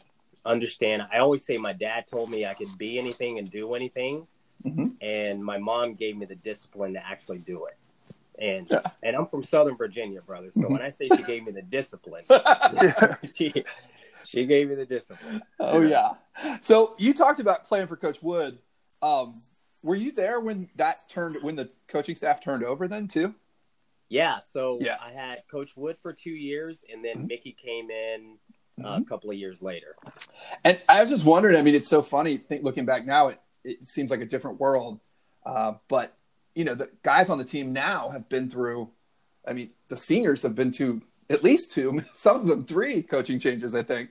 understand i always say my dad told me i could be anything and do anything Mhm. and my mom gave me the discipline to actually do it and Yeah. and i'm from southern virginia brother so when i say she gave me the discipline she she gave me the discipline oh yeah. So you talked about playing for Coach Wood. Um, were you there when that turned when the coaching staff turned over then too? yeah so Yeah. i had coach wood for two years and then Mhm. mickey came in uh, Mhm. a couple of years later And I was just wondering. I mean, it's so funny think, looking back now. It it seems like a different world. Uh, but you know, the guys on the team now have been through. I mean, the seniors have been to at least two, some of them three coaching changes. I think,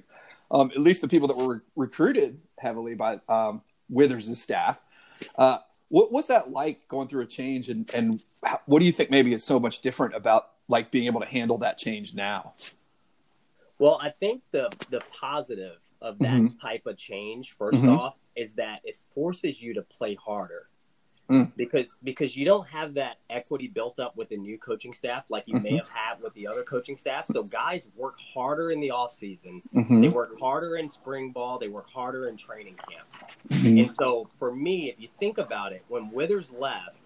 um, at least the people that were re- recruited heavily by um, Withers' staff. Uh, what was that like going through a change, and and how, what do you think maybe is so much different about like being able to handle that change now? Well, I think the the positive of that Mhm. type of change 1st Mhm. off is that it forces you to play harder. Mm. Because because you don't have that equity built up with the new coaching staff like you may Mhm. have had with the other coaching staff. So guys work harder in the off season. Mm-hmm. They work harder in spring ball. They work harder in training camp. Mm-hmm. And so for me, if you think about it, when Withers left,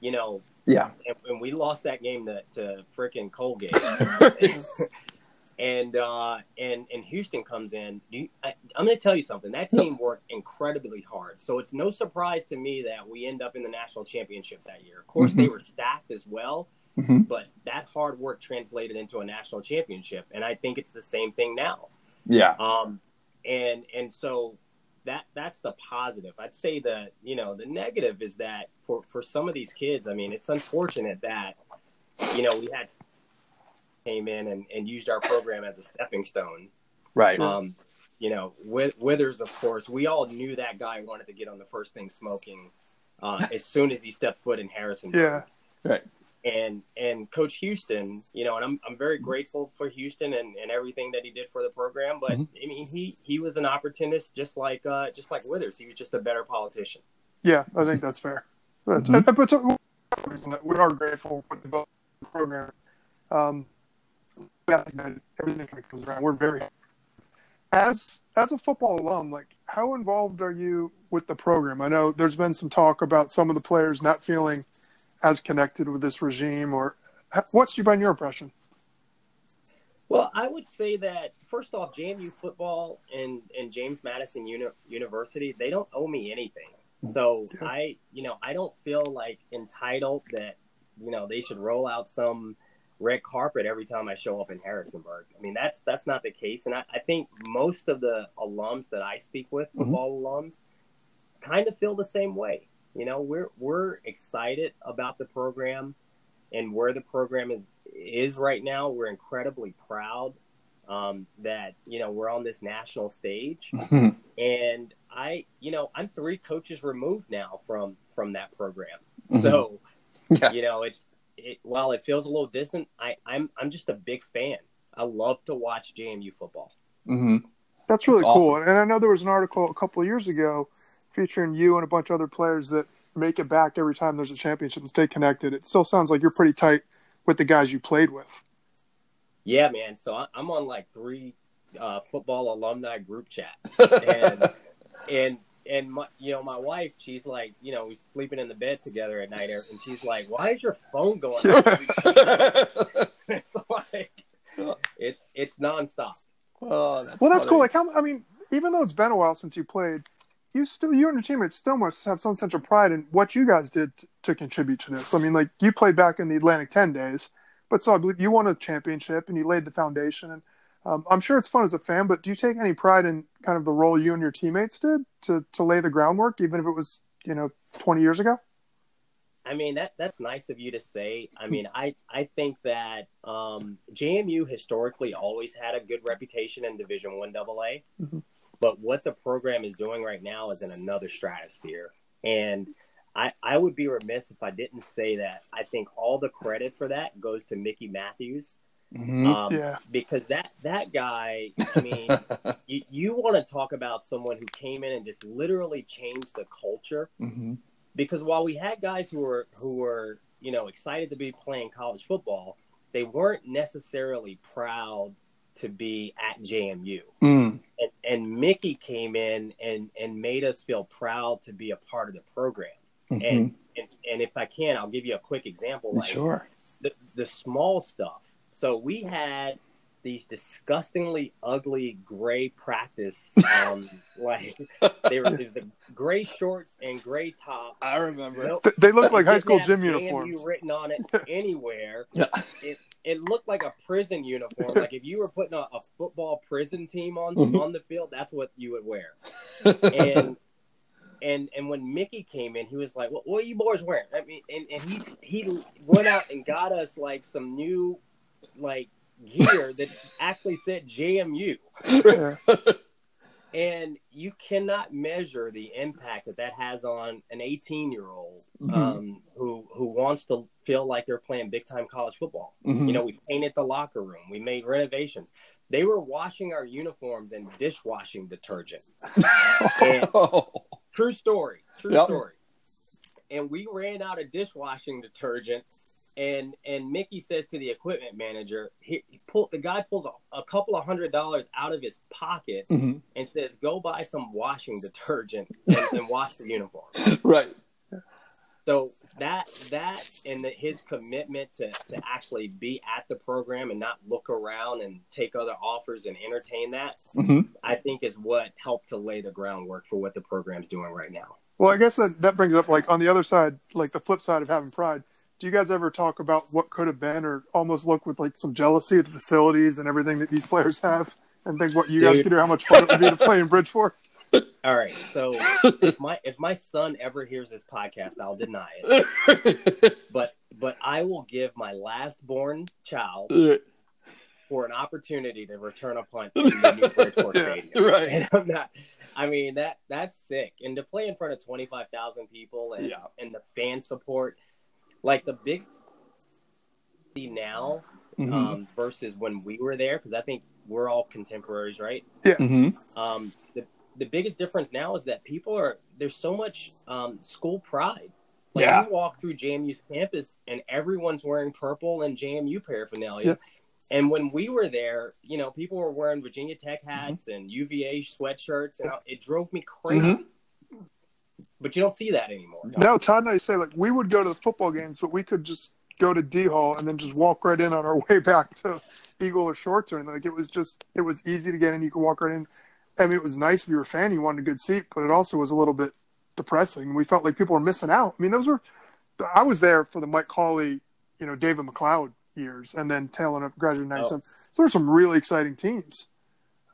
you know, Yeah. and, and we lost that game to, to freaking Colgate. and uh, and and Houston comes in. You, I, I'm going to tell you something. That team worked incredibly hard. So it's no surprise to me that we end up in the national championship that year. Of course, they were stacked as well, Mhm. but that hard work translated into a national championship. And I think it's the same thing now. Yeah. Um, and and so that that's the positive. I'd say the you know the negative is that for for some of these kids, I mean, it's unfortunate that you know we had came in and, and used our program as a stepping stone. Right. Um, you know, with Withers, of course, we all knew that guy wanted to get on the first thing smoking uh, as soon as he stepped foot in Harrison. Yeah. Right. And and Coach Houston, you know, and I'm I'm very grateful for Houston and, and everything that he did for the program. But Mhm. I mean, he he was an opportunist, just like uh, just like Withers. He was just a better politician. Yeah, I think that's fair. But, Mhm. but so- we are grateful for the program. Um, I think that everything kind of comes around. We're very as as a football alum. Like, how involved are you with the program? I know there's been some talk about some of the players not feeling as connected with this regime. Or what's your been your impression? Well, I would say that first off, JMU football and, and James Madison Uni- University, they don't owe me anything. So I, you know, I don't feel like entitled that, you know, they should roll out some red carpet every time I show up in Harrisonburg. I mean, that's that's not the case, and I, I think most of the alums that I speak with, Mhm. football alums, kind of feel the same way. You know, we're we're excited about the program and where the program is is right now. We're incredibly proud um, that you know we're on this national stage, Mhm. and I, you know, I'm three coaches removed now from from that program. Mhm. So, Yeah. you know, it's it, while it feels a little distant, I, I'm I'm just a big fan. I love to watch JMU football. Mhm. That's really That's cool. awesome. And I know there was an article a couple of years ago featuring you and a bunch of other players that make it back every time there's a championship and stay connected. It still sounds like you're pretty tight with the guys you played with. Yeah, man. So I, I'm on like three uh, football alumni group chats, and and and my, you know, my wife, she's like, you know, we're sleeping in the bed together at night, and she's like, "Why is your phone going?" off?" it's like it's it's nonstop. oh, that's Well, that's funny. cool. Like, how, I mean, even though it's been a while since you played, you still, you and your teammates still must have some sense of pride in what you guys did t- to contribute to this. I mean, like, you played back in the Atlantic 10 days, but so I believe you won a championship and you laid the foundation. And um, I'm sure it's fun as a fan, but do you take any pride in kind of the role you and your teammates did to, to lay the groundwork, even if it was, you know, 20 years ago? I mean that that's nice of you to say. I mean, I I think that um, JMU historically always had a good reputation in Division One AA, Mhm. but what the program is doing right now is in another stratosphere. And I I would be remiss if I didn't say that. I think all the credit for that goes to Mickey Matthews, Mhm. um, Yeah. because that that guy. I mean, you, you want to talk about someone who came in and just literally changed the culture Mhm. because while we had guys who were who were you know excited to be playing college football, they weren't necessarily proud to be at JMU. Mm. And, and Mickey came in and and made us feel proud to be a part of the program. Mhm. And and, and if I can, I'll give you a quick example. Like sure. the the small stuff. So we had these disgustingly ugly gray practice, um, like they were there's a gray shorts and gray top. I remember. Nope. Th- They looked like high school have gym JMU uniforms. written on it anywhere. Yeah. It it looked like a prison uniform. Like if you were putting a, a football prison team on Mhm. on the field, that's what you would wear. And And and when Mickey came in, he was like, "What, what are you boys wearing?" I mean, and, and he he went out and got us like some new like gear that actually said JMU. And you cannot measure the impact that that has on an 18 year old Mhm. um, who who wants to feel like they're playing big time college football. Mhm. You know, we painted the locker room, we made renovations. They were washing our uniforms in dishwashing detergent. And- true story. True Yep. story. And we ran out of dishwashing detergent, and and Mickey says to the equipment manager, he, he pull, the guy pulls a, a couple of hundred dollars out of his pocket Mhm. and says, "Go buy some washing detergent and, and wash the uniform." Right. So that that and the, his commitment to to actually be at the program and not look around and take other offers and entertain that, Mhm. I think is what helped to lay the groundwork for what the program's doing right now. Well, I guess that, that brings up like on the other side, like the flip side of having pride. Do you guys ever talk about what could have been, or almost look with like some jealousy at the facilities and everything that these players have, and think what you guys Dude. could do, how much fun it would be to play in Bridgeforth? All right, so if my if my son ever hears this podcast, I'll deny it. But but I will give my last born child for an opportunity to return a punt in the new Bridgeforth Yeah, Stadium. right. And I'm not. I mean that that's sick, and to play in front of twenty five thousand people and Yeah. and the fan support, like the big now Mhm. um, versus when we were there, because I think we're all contemporaries, right? Mhm. um, the the biggest difference now is that people are there's so much um, school pride. Like Yeah. you walk through JMU's campus and everyone's wearing purple and JMU paraphernalia. Yeah. And when we were there, you know, people were wearing Virginia Tech Mm-hmm. hats and UVA sweatshirts, and it drove me crazy. Mm-hmm. But you don't see that anymore. Now, Todd and I say like we would go to the football games, but we could just go to D Hall and then just walk right in on our way back to Eagle or Shorts or anything. Like it was just it was easy to get in. You could walk right in. I mean, it was nice if you were a fan, you wanted a good seat, but it also was a little bit depressing. We felt like people were missing out. I mean, those were I was there for the Mike Cawley, you know, David McLeod years, and then tailing up graduated in Oh. '97. There were some really exciting teams.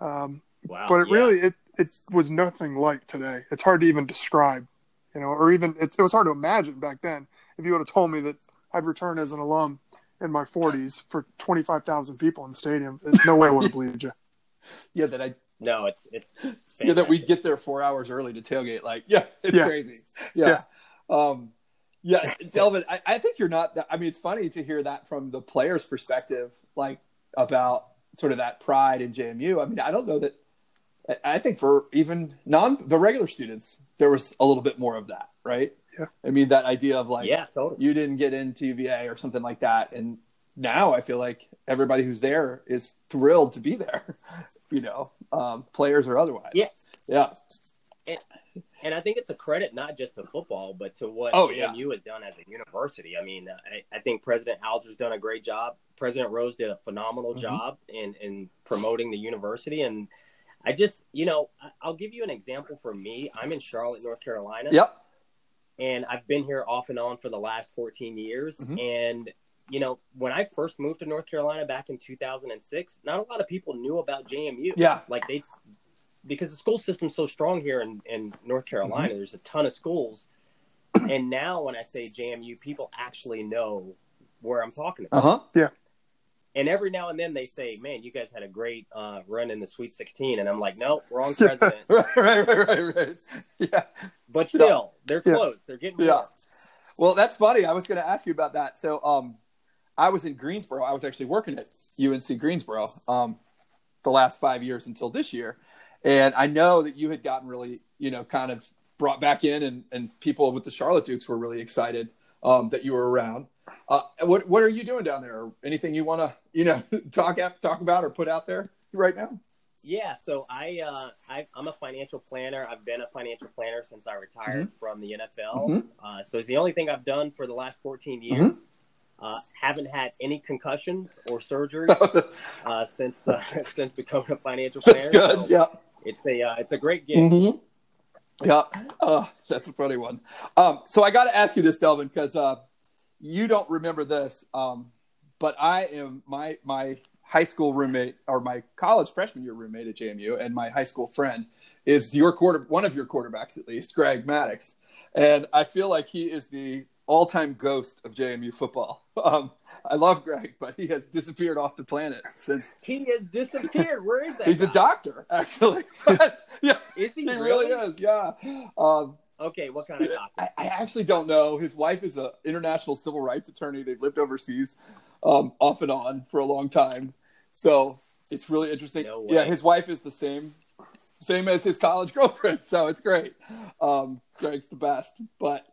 Um, Wow. but it yeah. really it it was nothing like today. It's hard to even describe, you know, or even it, it was hard to imagine back then. If you would have told me that I'd return as an alum in my 40s for 25,000 people in the stadium, there's no way I would have believed you. Yeah, that I No, it's it's yeah that we'd get there four hours early to tailgate. Like, yeah, it's Yeah. crazy. Yeah. Um, yeah, Delvin, I, I think you're not. That, I mean, it's funny to hear that from the player's perspective, like about sort of that pride in JMU. I mean, I don't know that. I- I think for even non the regular students, there was a little bit more of that, right? Yeah. I mean, that idea of like, yeah, totally. you didn't get into UVA or something like that, and now I feel like everybody who's there is thrilled to be there. You know, um, players or otherwise. Yeah. Yeah. And I think it's a credit not just to football, but to what Oh, yeah. JMU has done as a university. I mean, I, I think President Alger's done a great job. President Rose did a phenomenal Mhm. job in, in promoting the university. And I just, you know, I'll give you an example for me. I'm in Charlotte, North Carolina, Yep. and I've been here off and on for the last 14 years. Mhm. And, you know, when I first moved to North Carolina back in 2006, not a lot of people knew about JMU Yeah. like they because the school system's so strong here in, in North Carolina, Mm-hmm. there's a ton of schools. And now when I say JMU, people actually know where I'm talking about. Uh huh. Yeah. And every now and then they say, "Man, you guys had a great uh, run in the Sweet 16," and I'm like, "No, wrong president." right, right, right, right. Yeah. but still, they're Yeah. close. They're getting Yeah. more. Well, that's funny. I was going to ask you about that. So, um, I was in Greensboro. I was actually working at UNC Greensboro um, the last five years until this year, and I know that you had gotten really, you know, kind of brought back in, and and people with the Charlotte Dukes were really excited um, that you were around. Uh, what what are you doing down there? Or anything you want to, you know, talk at, talk about or put out there right now? Yeah, so I, uh, I I'm a financial planner. I've been a financial planner since I retired Mm-hmm. from the NFL. Mhm. Uh, so it's the only thing I've done for the last 14 Mm-hmm. years. Uh, haven't had any concussions or surgeries uh, since uh, since becoming a financial planner. that's good. So Yeah. It's a uh, it's a great game. Mm-hmm. Yeah, uh, that's a funny one. Um, so I got to ask you this, Delvin, because uh, you don't remember this, um, but I am my my high school roommate or my college freshman year roommate at JMU and my high school friend is your quarter one of your quarterbacks at least, Greg Maddox, And I feel like he is the all-time ghost of JMU football. Um, I love Greg, but he has disappeared off the planet since He has disappeared. Where is that? he's a doctor, actually. But, yeah, Is he, he really? really is. Yeah. Um, Okay, what kind of doctor? I, I actually don't know. His wife is an international civil rights attorney. They've lived overseas um, off and on for a long time. So it's really interesting. No yeah, his wife is the same, same as his college girlfriend. So it's great. Um, Greg's the best. But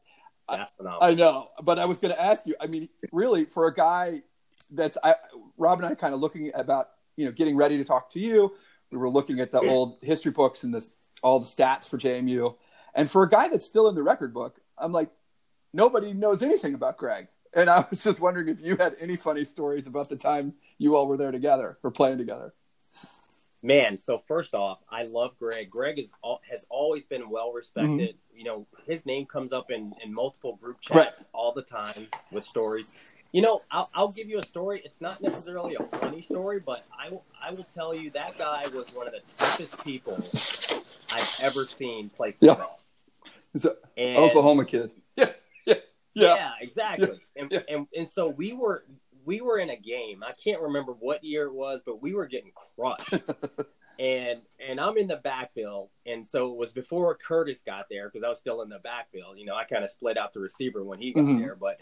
Phenomenal. I know. But I was going to ask you. I mean, really, for a guy that's I, Rob and I kind of looking about you know getting ready to talk to you. We were looking at the old history books and this all the stats for JMU. And for a guy that's still in the record book, I'm like, nobody knows anything about Greg. And I was just wondering if you had any funny stories about the time you all were there together or playing together. Man, so first off, I love Greg. Greg is has always been well mm-hmm. respected. You know, his name comes up in, in multiple group chats Right. all the time with stories. You know, I'll, I'll give you a story. It's not necessarily a funny story, but I will, I will tell you that guy was one of the toughest people I've ever seen play Yeah. football. It's an And Oklahoma kid. Yeah. Yeah. Yeah, Yeah. exactly. And, Yeah. and and so we were we were in a game. I can't remember what year it was, but we were getting crushed. and and I'm in the backfield, and so it was before Curtis got there because I was still in the backfield. You know, I kind of split out the receiver when he got Mhm. there, but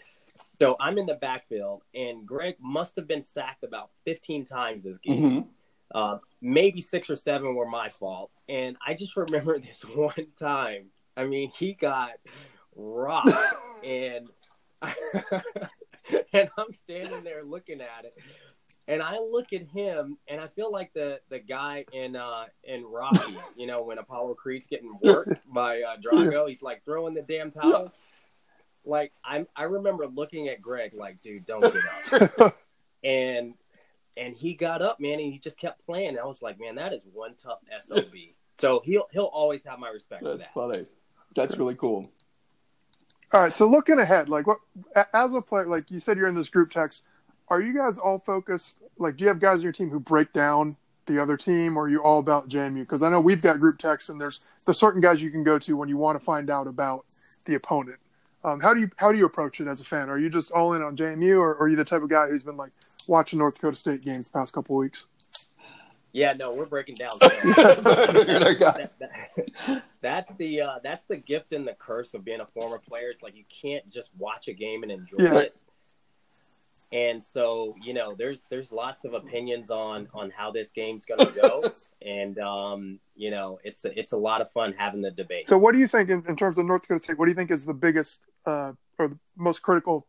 so I'm in the backfield, and Greg must have been sacked about 15 times this game. Mhm. Uh, maybe six or seven were my fault. And I just remember this one time. I mean, he got rocked, and and I'm standing there looking at it, and I look at him, and I feel like the the guy in uh in Rocky, you know, when Apollo Creed's getting worked by uh, Drago, he's like throwing the damn towel. Like I'm, I remember looking at Greg like, dude, don't get up and and he got up, man, and he just kept playing. I was like, man, that is one tough sob. so he'll he'll always have my respect for That's that. funny. That's really cool. All right, so looking ahead, like what as a player, like you said, you're in this group text. Are you guys all focused? Like, do you have guys on your team who break down the other team, or are you all about JMU? Because I know we've got group texts, and there's there's certain guys you can go to when you want to find out about the opponent. Um, how do you how do you approach it as a fan? Are you just all in on JMU, or, or are you the type of guy who's been like watching North Dakota State games the past couple weeks? Yeah, no, we're breaking down. You're the guy. That- that- that's the uh, that's the gift and the curse of being a former player. It's like you can't just watch a game and enjoy Yeah. it. And so, you know, there's there's lots of opinions on on how this game's going to go, and um, you know, it's a, it's a lot of fun having the debate. So, what do you think in, in terms of North Dakota State? What do you think is the biggest uh, or the most critical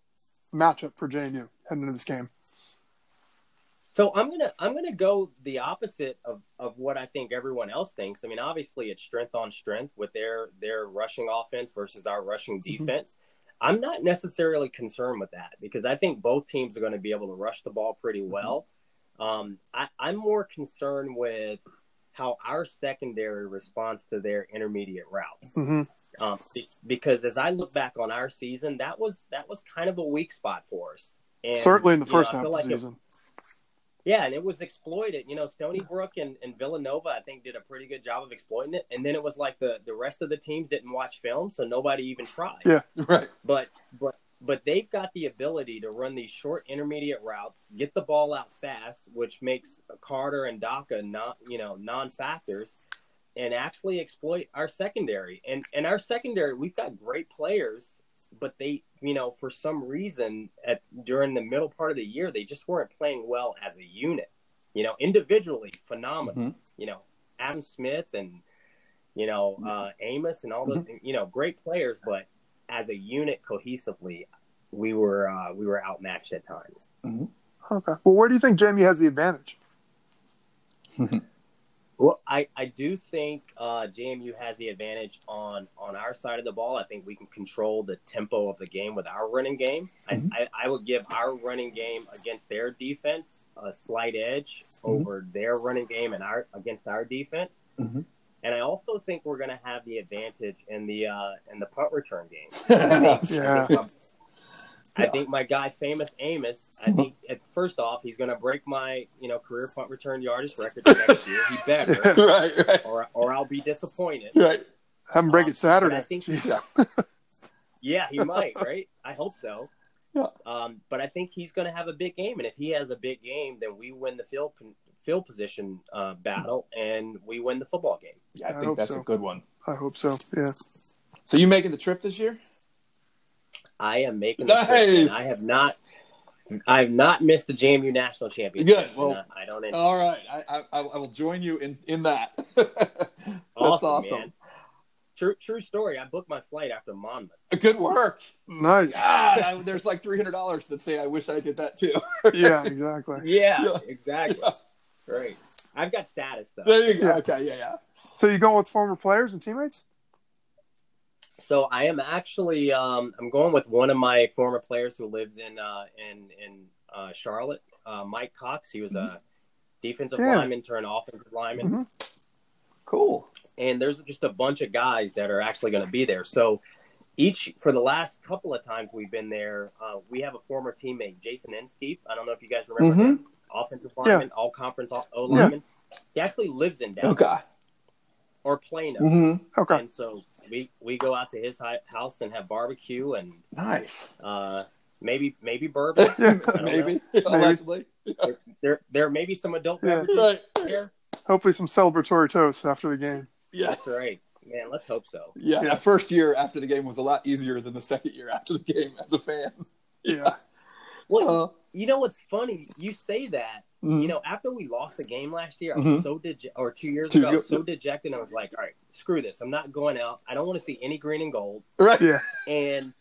matchup for JMU heading into this game? So I'm gonna I'm gonna go the opposite of, of what I think everyone else thinks. I mean, obviously it's strength on strength with their their rushing offense versus our rushing defense. I'm not necessarily concerned with that because I think both teams are going to be able to rush the ball pretty well. Um, I, I'm more concerned with how our secondary responds to their intermediate routes. hmm Um, because as I look back on our season, that was that was kind of a weak spot for us. And, Certainly in the you know, first half of the like if- season. Yeah, and it was exploited. You know, Stony Brook and, and Villanova, I think, did a pretty good job of exploiting it. And then it was like the, the rest of the teams didn't watch film, so nobody even tried. Yeah. Right. But but but they've got the ability to run these short intermediate routes, get the ball out fast, which makes Carter and Daka not you know non factors, and actually exploit our secondary. And and our secondary, we've got great players, but they you know for some reason at during the middle part of the year they just weren't playing well as a unit. You know, individually phenomenal. Mhm. You know, Adam Smith and you know uh, Amos and all the you know great players, but as a unit cohesively, we were uh, we were outmatched at times. Okay. Well, where do you think JMU has the advantage? Well, I, I do think uh, JMU has the advantage on on our side of the ball. I think we can control the tempo of the game with our running game. Mhm. I, I, I would give our running game against their defense a slight edge Mhm. over their running game and our against our defense. Mhm. And I also think we're going to have the advantage in the uh, in the punt return game. Yeah. I think my guy, famous Amos. I think at, first off, he's going to break my you know career punt return yardage record next year. He better, right, right, or or I'll be disappointed. right. Have him break it Saturday. I think Jeez. Yeah. Yeah, he might, right? I hope so. Yeah. Um, but I think he's going to have a big game, and if he has a big game, then we win the field field position uh, battle, and we win the football game. Yeah, I I think that's so. a good one. I hope so. Yeah. So you making the trip this year? I am making the trip, Nice. and I have not. I have not missed the JMU national championship. Good. Well, and I I don't. Anticipate. All right, I, I, I will join you in in that. That's awesome, awesome. man. True, true story. I booked my flight after Monmouth. Good work. Nice. God, I, there's like three hundred dollars that say I wish I did that too. Yeah, exactly. Yeah, Yeah. exactly. Yeah. Great. I've got status though. There you go. Yeah. Okay, yeah, yeah. So you going with former players and teammates? So I am actually um, I'm going with one of my former players who lives in uh, in in uh, Charlotte, uh, Mike Cox. He was a defensive Yeah. lineman turned offensive lineman, Mhm. Cool. and there's just a bunch of guys that are actually going to be there. So each for the last couple of times we've been there, uh, we have a former teammate, Jason Inskeep. I don't know if you guys remember Mhm. him, offensive lineman, all conference O lineman. He actually lives in Dallas Okay. or Plano. Mm-hmm. Okay. And so we we go out to his house and have barbecue and Nice. uh, maybe maybe bourbon. Yeah. I Maybe. Allegedly. There, there there may be some adult Yeah. beverages Right. here. Hopefully some celebratory toast after the game. Yeah, That's right, man. Let's hope so. Yeah, Yeah. that first year after the game was a lot easier than the second year after the game as a fan. Yeah. Well, Uh, you know what's funny? You say that. Mhm. You know, after we lost the game last year, I was Mhm. so dejected. Or two years Two ago, I was so dejected. I was like, all right, screw this. I'm not going out. I don't want to see any green and gold. right. Yeah. and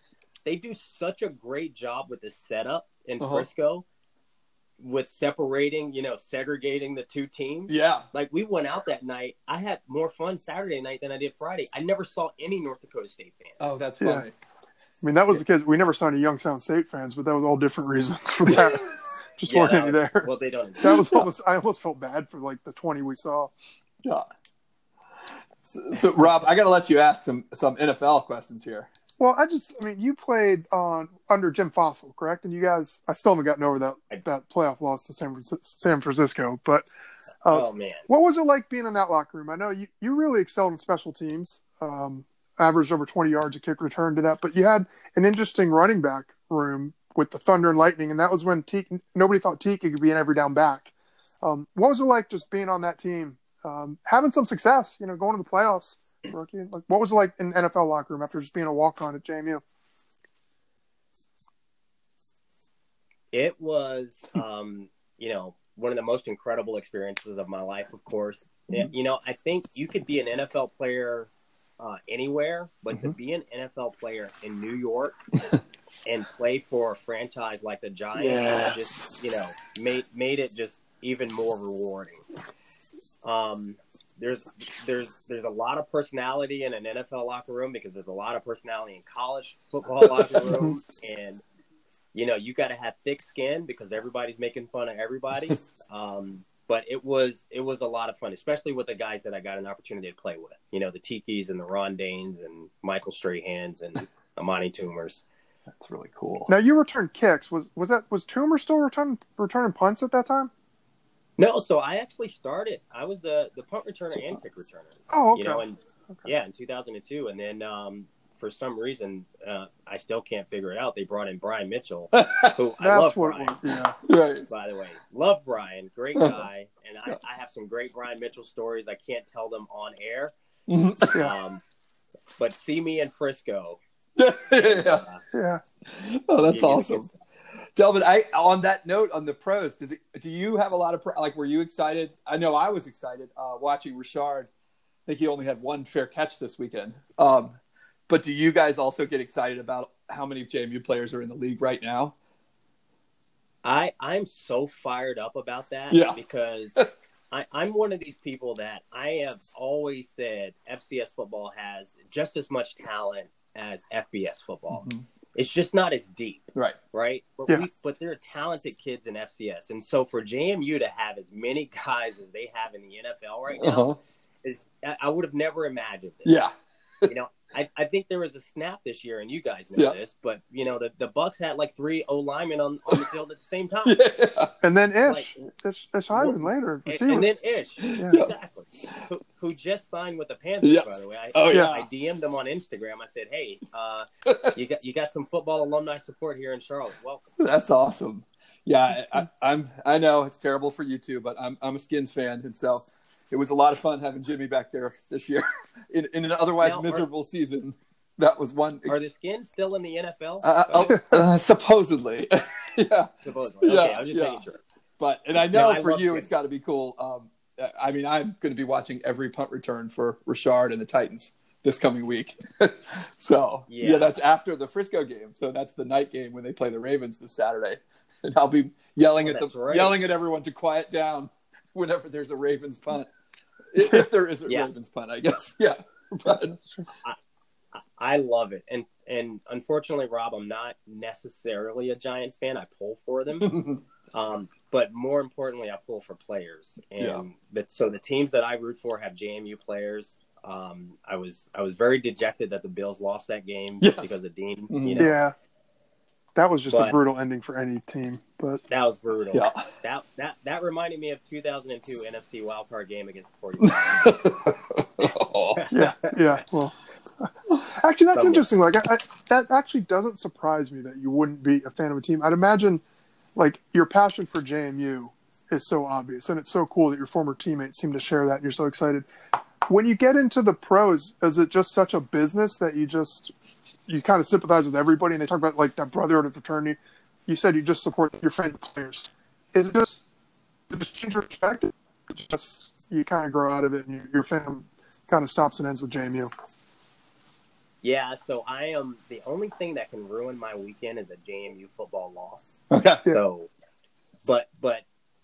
they do such a great job with the setup in Uh-huh. Frisco with separating, you know, segregating the two teams. Yeah. Like we went out that night. I had more fun Saturday night than I did Friday. I never saw any North Dakota State fans. Oh, that's Yeah. funny. I mean, that was the case. We never saw any Youngstown State fans, but that was all different reasons for that. Just Yeah, weren't any was- there. Well, they don't. That was almost. I almost felt bad for like the twenty we saw. Yeah. So, so, Rob, I got to let you ask some some NFL questions here. Well, I just. I mean, you played on under Jim Fassel, correct? And you guys, I still haven't gotten over that that playoff loss to San Francisco. San Francisco but uh, oh man, what was it like being in that locker room? I know you you really excelled in special teams. Um, averaged over 20 yards a kick return to that, but you had an interesting running back room with the Thunder and Lightning, and that was when Teak, nobody thought Tiki could be an every down back. Um, what was it like just being on that team, um, having some success, you know, going to the playoffs, rookie? Like, what was it like in NFL locker room after just being a walk on at JMU? it was, um, you know, one of the most incredible experiences of my life. Of course, Yeah, you know, I think you could be an NFL player uh, anywhere, but to be an NFL player in New York and play for a franchise like the Giants, Yes. just you know, made made it just even more rewarding. Um, there's there's there's a lot of personality in an NFL locker room because there's a lot of personality in college football locker room, and you know you got to have thick skin because everybody's making fun of everybody. Um, but it was it was a lot of fun, especially with the guys that I got an opportunity to play with. You know, the Tikis and the Ron Daynes and Michael Strahans and Amani Toomers. That's really cool. Now you returned kicks. Was was that was Toomer still returning returning punts at that time? No, so I actually started. I was the the punt returner and kick returner. Oh, okay. You know, and Okay. yeah, in 2002, and then um, for some reason uh, I still can't figure it out. They brought in Brian Mitchell, who I love That's what Brian. it was. Yeah. right. By the way, love Brian, great guy, and I, I have some great Brian Mitchell stories. I can't tell them on air, Mhm. Yeah. um, but see me in Frisco. Yeah. Yeah. Oh, that's you- you awesome. Delvin, I on that note on the pros, does it? Do you have a lot of pro, like? Were you excited? I know I was excited uh, watching Richard. I think he only had one fair catch this weekend. Um, but do you guys also get excited about how many JMU players are in the league right now? I I'm so fired up about that Yeah. because I, I'm one of these people that I have always said FCS football has just as much talent as FBS football. Mhm. It's just not as deep, Right. right? But Yeah. we, but there are talented kids in FCS, and so for JMU to have as many guys as they have in the NFL right now Uh-huh. is I would have never imagined it. Yeah. You know, I, I think there was a snap this year, and you guys know Yeah. this, but you know the, the Bucks had like three O linemen on, on the field at the same time. Yeah. And then Ish, Like- Ish, Ish Hyman later. And, and then Ish, Yeah. exactly, who, who just signed with the Panthers, Yeah. by the way. I, Oh, yeah. I DM'd him on Instagram. I said, "Hey, uh, you got you got some football alumni support here in Charlotte. Welcome." That's awesome. Yeah, I, I'm. I know it's terrible for you too, but I'm. I'm a Skins fan, and so it was a lot of fun having Jimmy back there this year in, in an otherwise Now, are- miserable season. That was one. Are the Skins still in the NFL? uh, oh, uh, supposedly, yeah. Supposedly. Okay, yeah, I was just yeah. making sure. But and I know No, I for you, it's got to be cool. Um, I mean, I'm going to be watching every punt return for Richard and the Titans this coming week. so yeah. Yeah. that's after the Frisco game. So that's the night game when they play the Ravens this Saturday, and I'll be yelling Oh, at the that's right. yelling at everyone to quiet down whenever there's a Ravens punt. if there is a Yeah. Ravens punt, I guess. Yeah, but That's true. I- I love it, and and unfortunately, Rob, I'm not necessarily a Giants fan. I pull for them, um, but more importantly, I pull for players, and Yeah. that so the teams that I root for have JMU players. Um, I was I was very dejected that the Bills lost that game Yes. because of Dean. Mhm. You know, Yeah. That was just a brutal ending for any team. But that was brutal. yeah. That that that reminded me of 2002 NFC wildcard game against the 49ers. Oh. yeah, yeah. Well, actually, that's Somewhat. interesting. Like, I, I, that actually doesn't surprise me that you wouldn't be a fan of a team. I'd imagine, like, your passion for JMU is so obvious, and it's so cool that your former teammates seem to share that, and you're so excited. When you get into the pros, is it just such a business that you just you kind of sympathize with everybody, and they talk about like that brotherhood of fraternity? You said you just support your friends, players. Is it just it just change your perspective? Just you kind of grow out of it, and your, your fandom kind of stops and ends with JMU. Yeah, so I am the only thing that can ruin my weekend is a JMU football loss. Okay. So, but but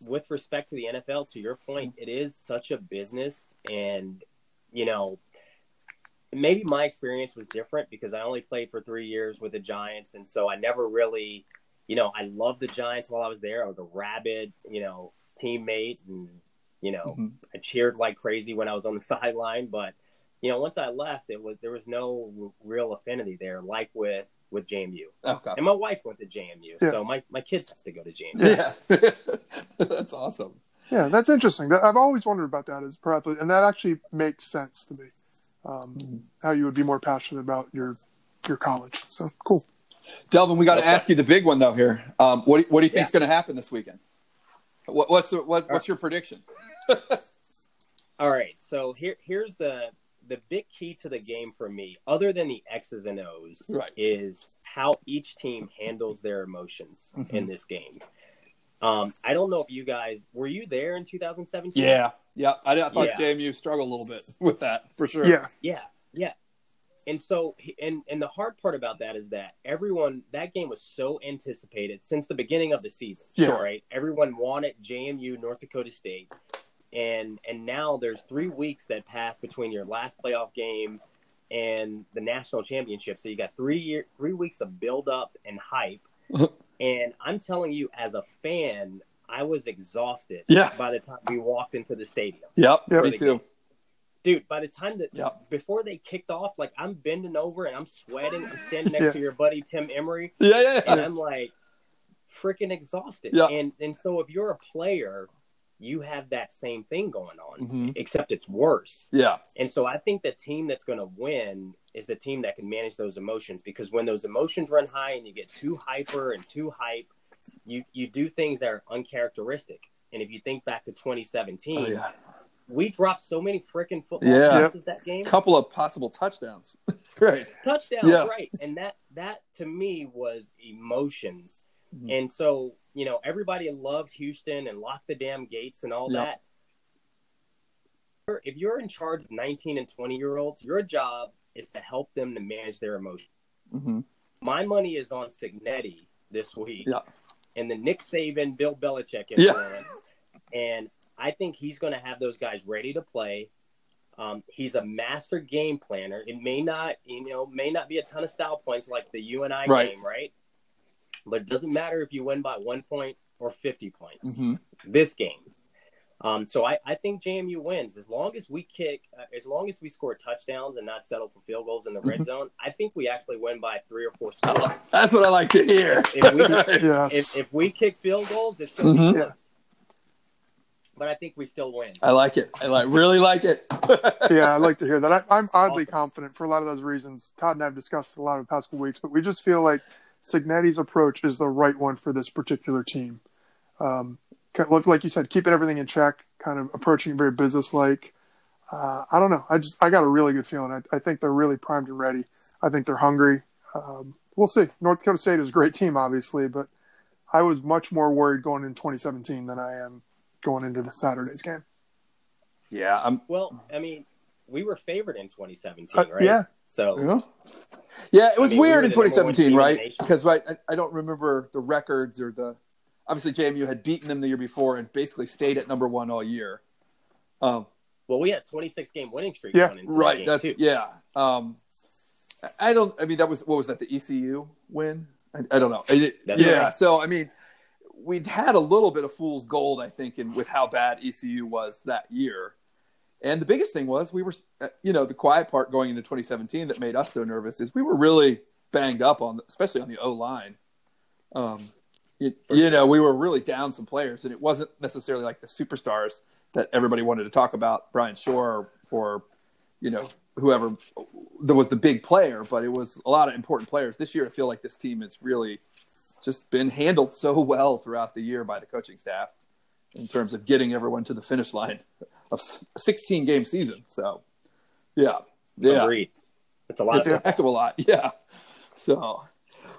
with respect to the NFL, to your point, it is such a business, and you know, maybe my experience was different because I only played for three years with the Giants, and so I never really, you know, I loved the Giants while I was there. I was a rabid, you know, teammate, and you know, Mhm. I cheered like crazy when I was on the sideline, but you know, once I left, it was there was no real affinity there, like with with JMU. Okay. And my wife went to JMU, Yeah. so my, my kids have to go to JMU. Yeah. That's awesome. Yeah, that's interesting. I've always wondered about that as a pro athlete, and that actually makes sense to me. Um, how you would be more passionate about your your college. So cool. Delvin, we got to Okay. ask you the big one though here. Um, what, do- what do you think's Yeah. going to happen this weekend? What, what's the, what's, what's your prediction? All right, so here here's the the big key to the game for me, other than the X's and O's, Right. is how each team handles their emotions Mhm. in this game. Um, I don't know if you guys were you there in 2017. Yeah, yeah. I, I thought Yeah. JMU struggled a little bit with that for sure. Yeah, Yeah, yeah. And so, and and the hard part about that is that everyone that game was so anticipated since the beginning of the season. Yeah. Right. Everyone wanted JMU, North Dakota State, and and now there's three weeks that pass between your last playoff game and the national championship. So you got three year, three weeks of build up and hype. and I'm telling you, as a fan, I was exhausted. Yeah. By the time we walked into the stadium Yep. Yep. Me too. game. dude by the time that Yep. before they kicked off like i'm bending over and i'm sweating i'm standing next Yeah. to your buddy tim emery Yeah, yeah, and i'm like freaking exhausted Yeah. and and so if you're a player you have that same thing going on Mhm. except it's worse Yeah. and so i think the team that's going to win is the team that can manage those emotions because when those emotions run high and you get too hyper and too hype you you do things that are uncharacteristic and if you think back to 2017 Oh, yeah. we dropped so many freaking football Yeah. passes that game. Couple of possible touchdowns. right. Touchdowns, Yeah. right? And that that to me was emotions. Mhm. And so you know everybody loved Houston and locked the damn gates and all Yeah. that. If you're in charge of 19 and 20 year olds, your job is to help them to manage their emotions. hmm My money is on Cignetti this week. Yeah. And the Nick Saban, Bill Belichick Yeah. influence. And I think he's going to have those guys ready to play. Um, he's a master game planner. It may not, you know, may not be a ton of style points like the UNI Right. game, right? But it doesn't matter if you win by one point or 50 points. hmm This game, Um, so I, I think JMU wins as long as we kick, uh, as long as we score touchdowns and not settle for field goals in the red Mm-hmm. zone. I think we actually win by three or four scores. That's what I like to hear. If we, Yes. if, if we kick field goals, it's going to Mhm. be close. But I think we still win. I like it. I like really like it. yeah, I'd like to hear that. I, I'm oddly Awesome. confident for a lot of those reasons. Todd and I have discussed a lot of the past couple weeks, but we just feel like Cignetti's approach is the right one for this particular team. Um, like you said, keeping everything in check, kind of approaching very businesslike. Uh, I don't know. I just I got a really good feeling. I, I think they're really primed and ready. I think they're hungry. Um, we'll see. North Dakota State is a great team, obviously, but I was much more worried going in 2017 than I am going into the Saturday's game. Yeah, I'm. Well, I mean, we were favored in 2017, Uh, right? Yeah, So Yeah, yeah it was I mean, weird were in the number one 2017, team in the right? Because right, I, I don't remember the records or the. Obviously, JMU had beaten them the year before and basically stayed at number one all year. Um, well, we had 26 game winning streak. Yeah, going into right. That game That's too. yeah. Um, I don't. I mean, that was what was that? The ECU win? I, I don't know. It- That's yeah. right. So I mean, we'd had a little bit of fool's gold, I think, in with how bad ECU was that year. And the biggest thing was we were, uh, you know, the quiet part going into 2017 that made us so nervous is we were really banged up on, especially on the O line. Um, you, you know, we were really down some players, and it wasn't necessarily like the superstars that everybody wanted to talk about, Bryan Schor or, or you know, whoever that was the big player, but it was a lot of important players. This year, I feel like this team has really just been handled so well throughout the year by the coaching staff in terms of getting everyone to the finish line of a 16 game season. So, yeah, yeah, Agreed. It's a lot. it's a heck of a lot. Yeah. So,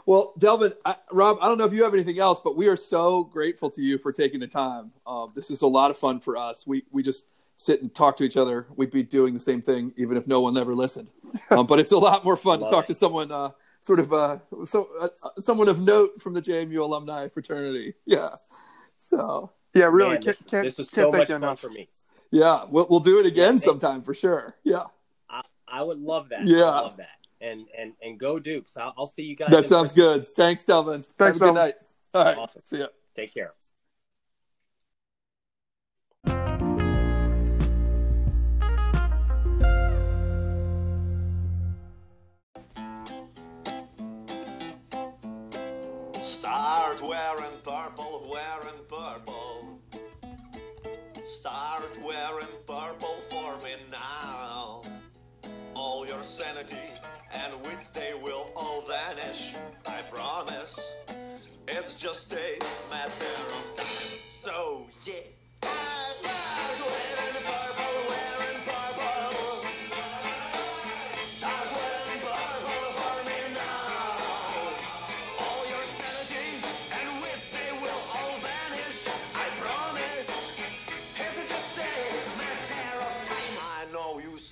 well, Delvin, I, Rob, I don't know if you have anything else, but we are so grateful to you for taking the time. Um, this is a lot of fun for us. We we just sit and talk to each other. We'd be doing the same thing even if no one ever listened. Um, but it's a lot more fun to talk it. to someone, uh, sort of, uh, so uh, someone of note from the JMU alumni fraternity. Yeah. So yeah, really. Man, can't this, can't, this was can't so much fun enough. for me. yeah, we'll we'll do it again Yeah, sometime for sure. Yeah. I, I would love that. Yeah. I love that. And and and go Dukes. I'll, I'll see you guys. That in sounds person. good. Thanks, Delvin. Thanks, Have a good night. All right. Awesome. See ya. Take care. Start wearing purple, wearing purple. Start wearing purple for me now. All your sanity and wits, they will all vanish. I promise. It's just a matter of time. So, yeah.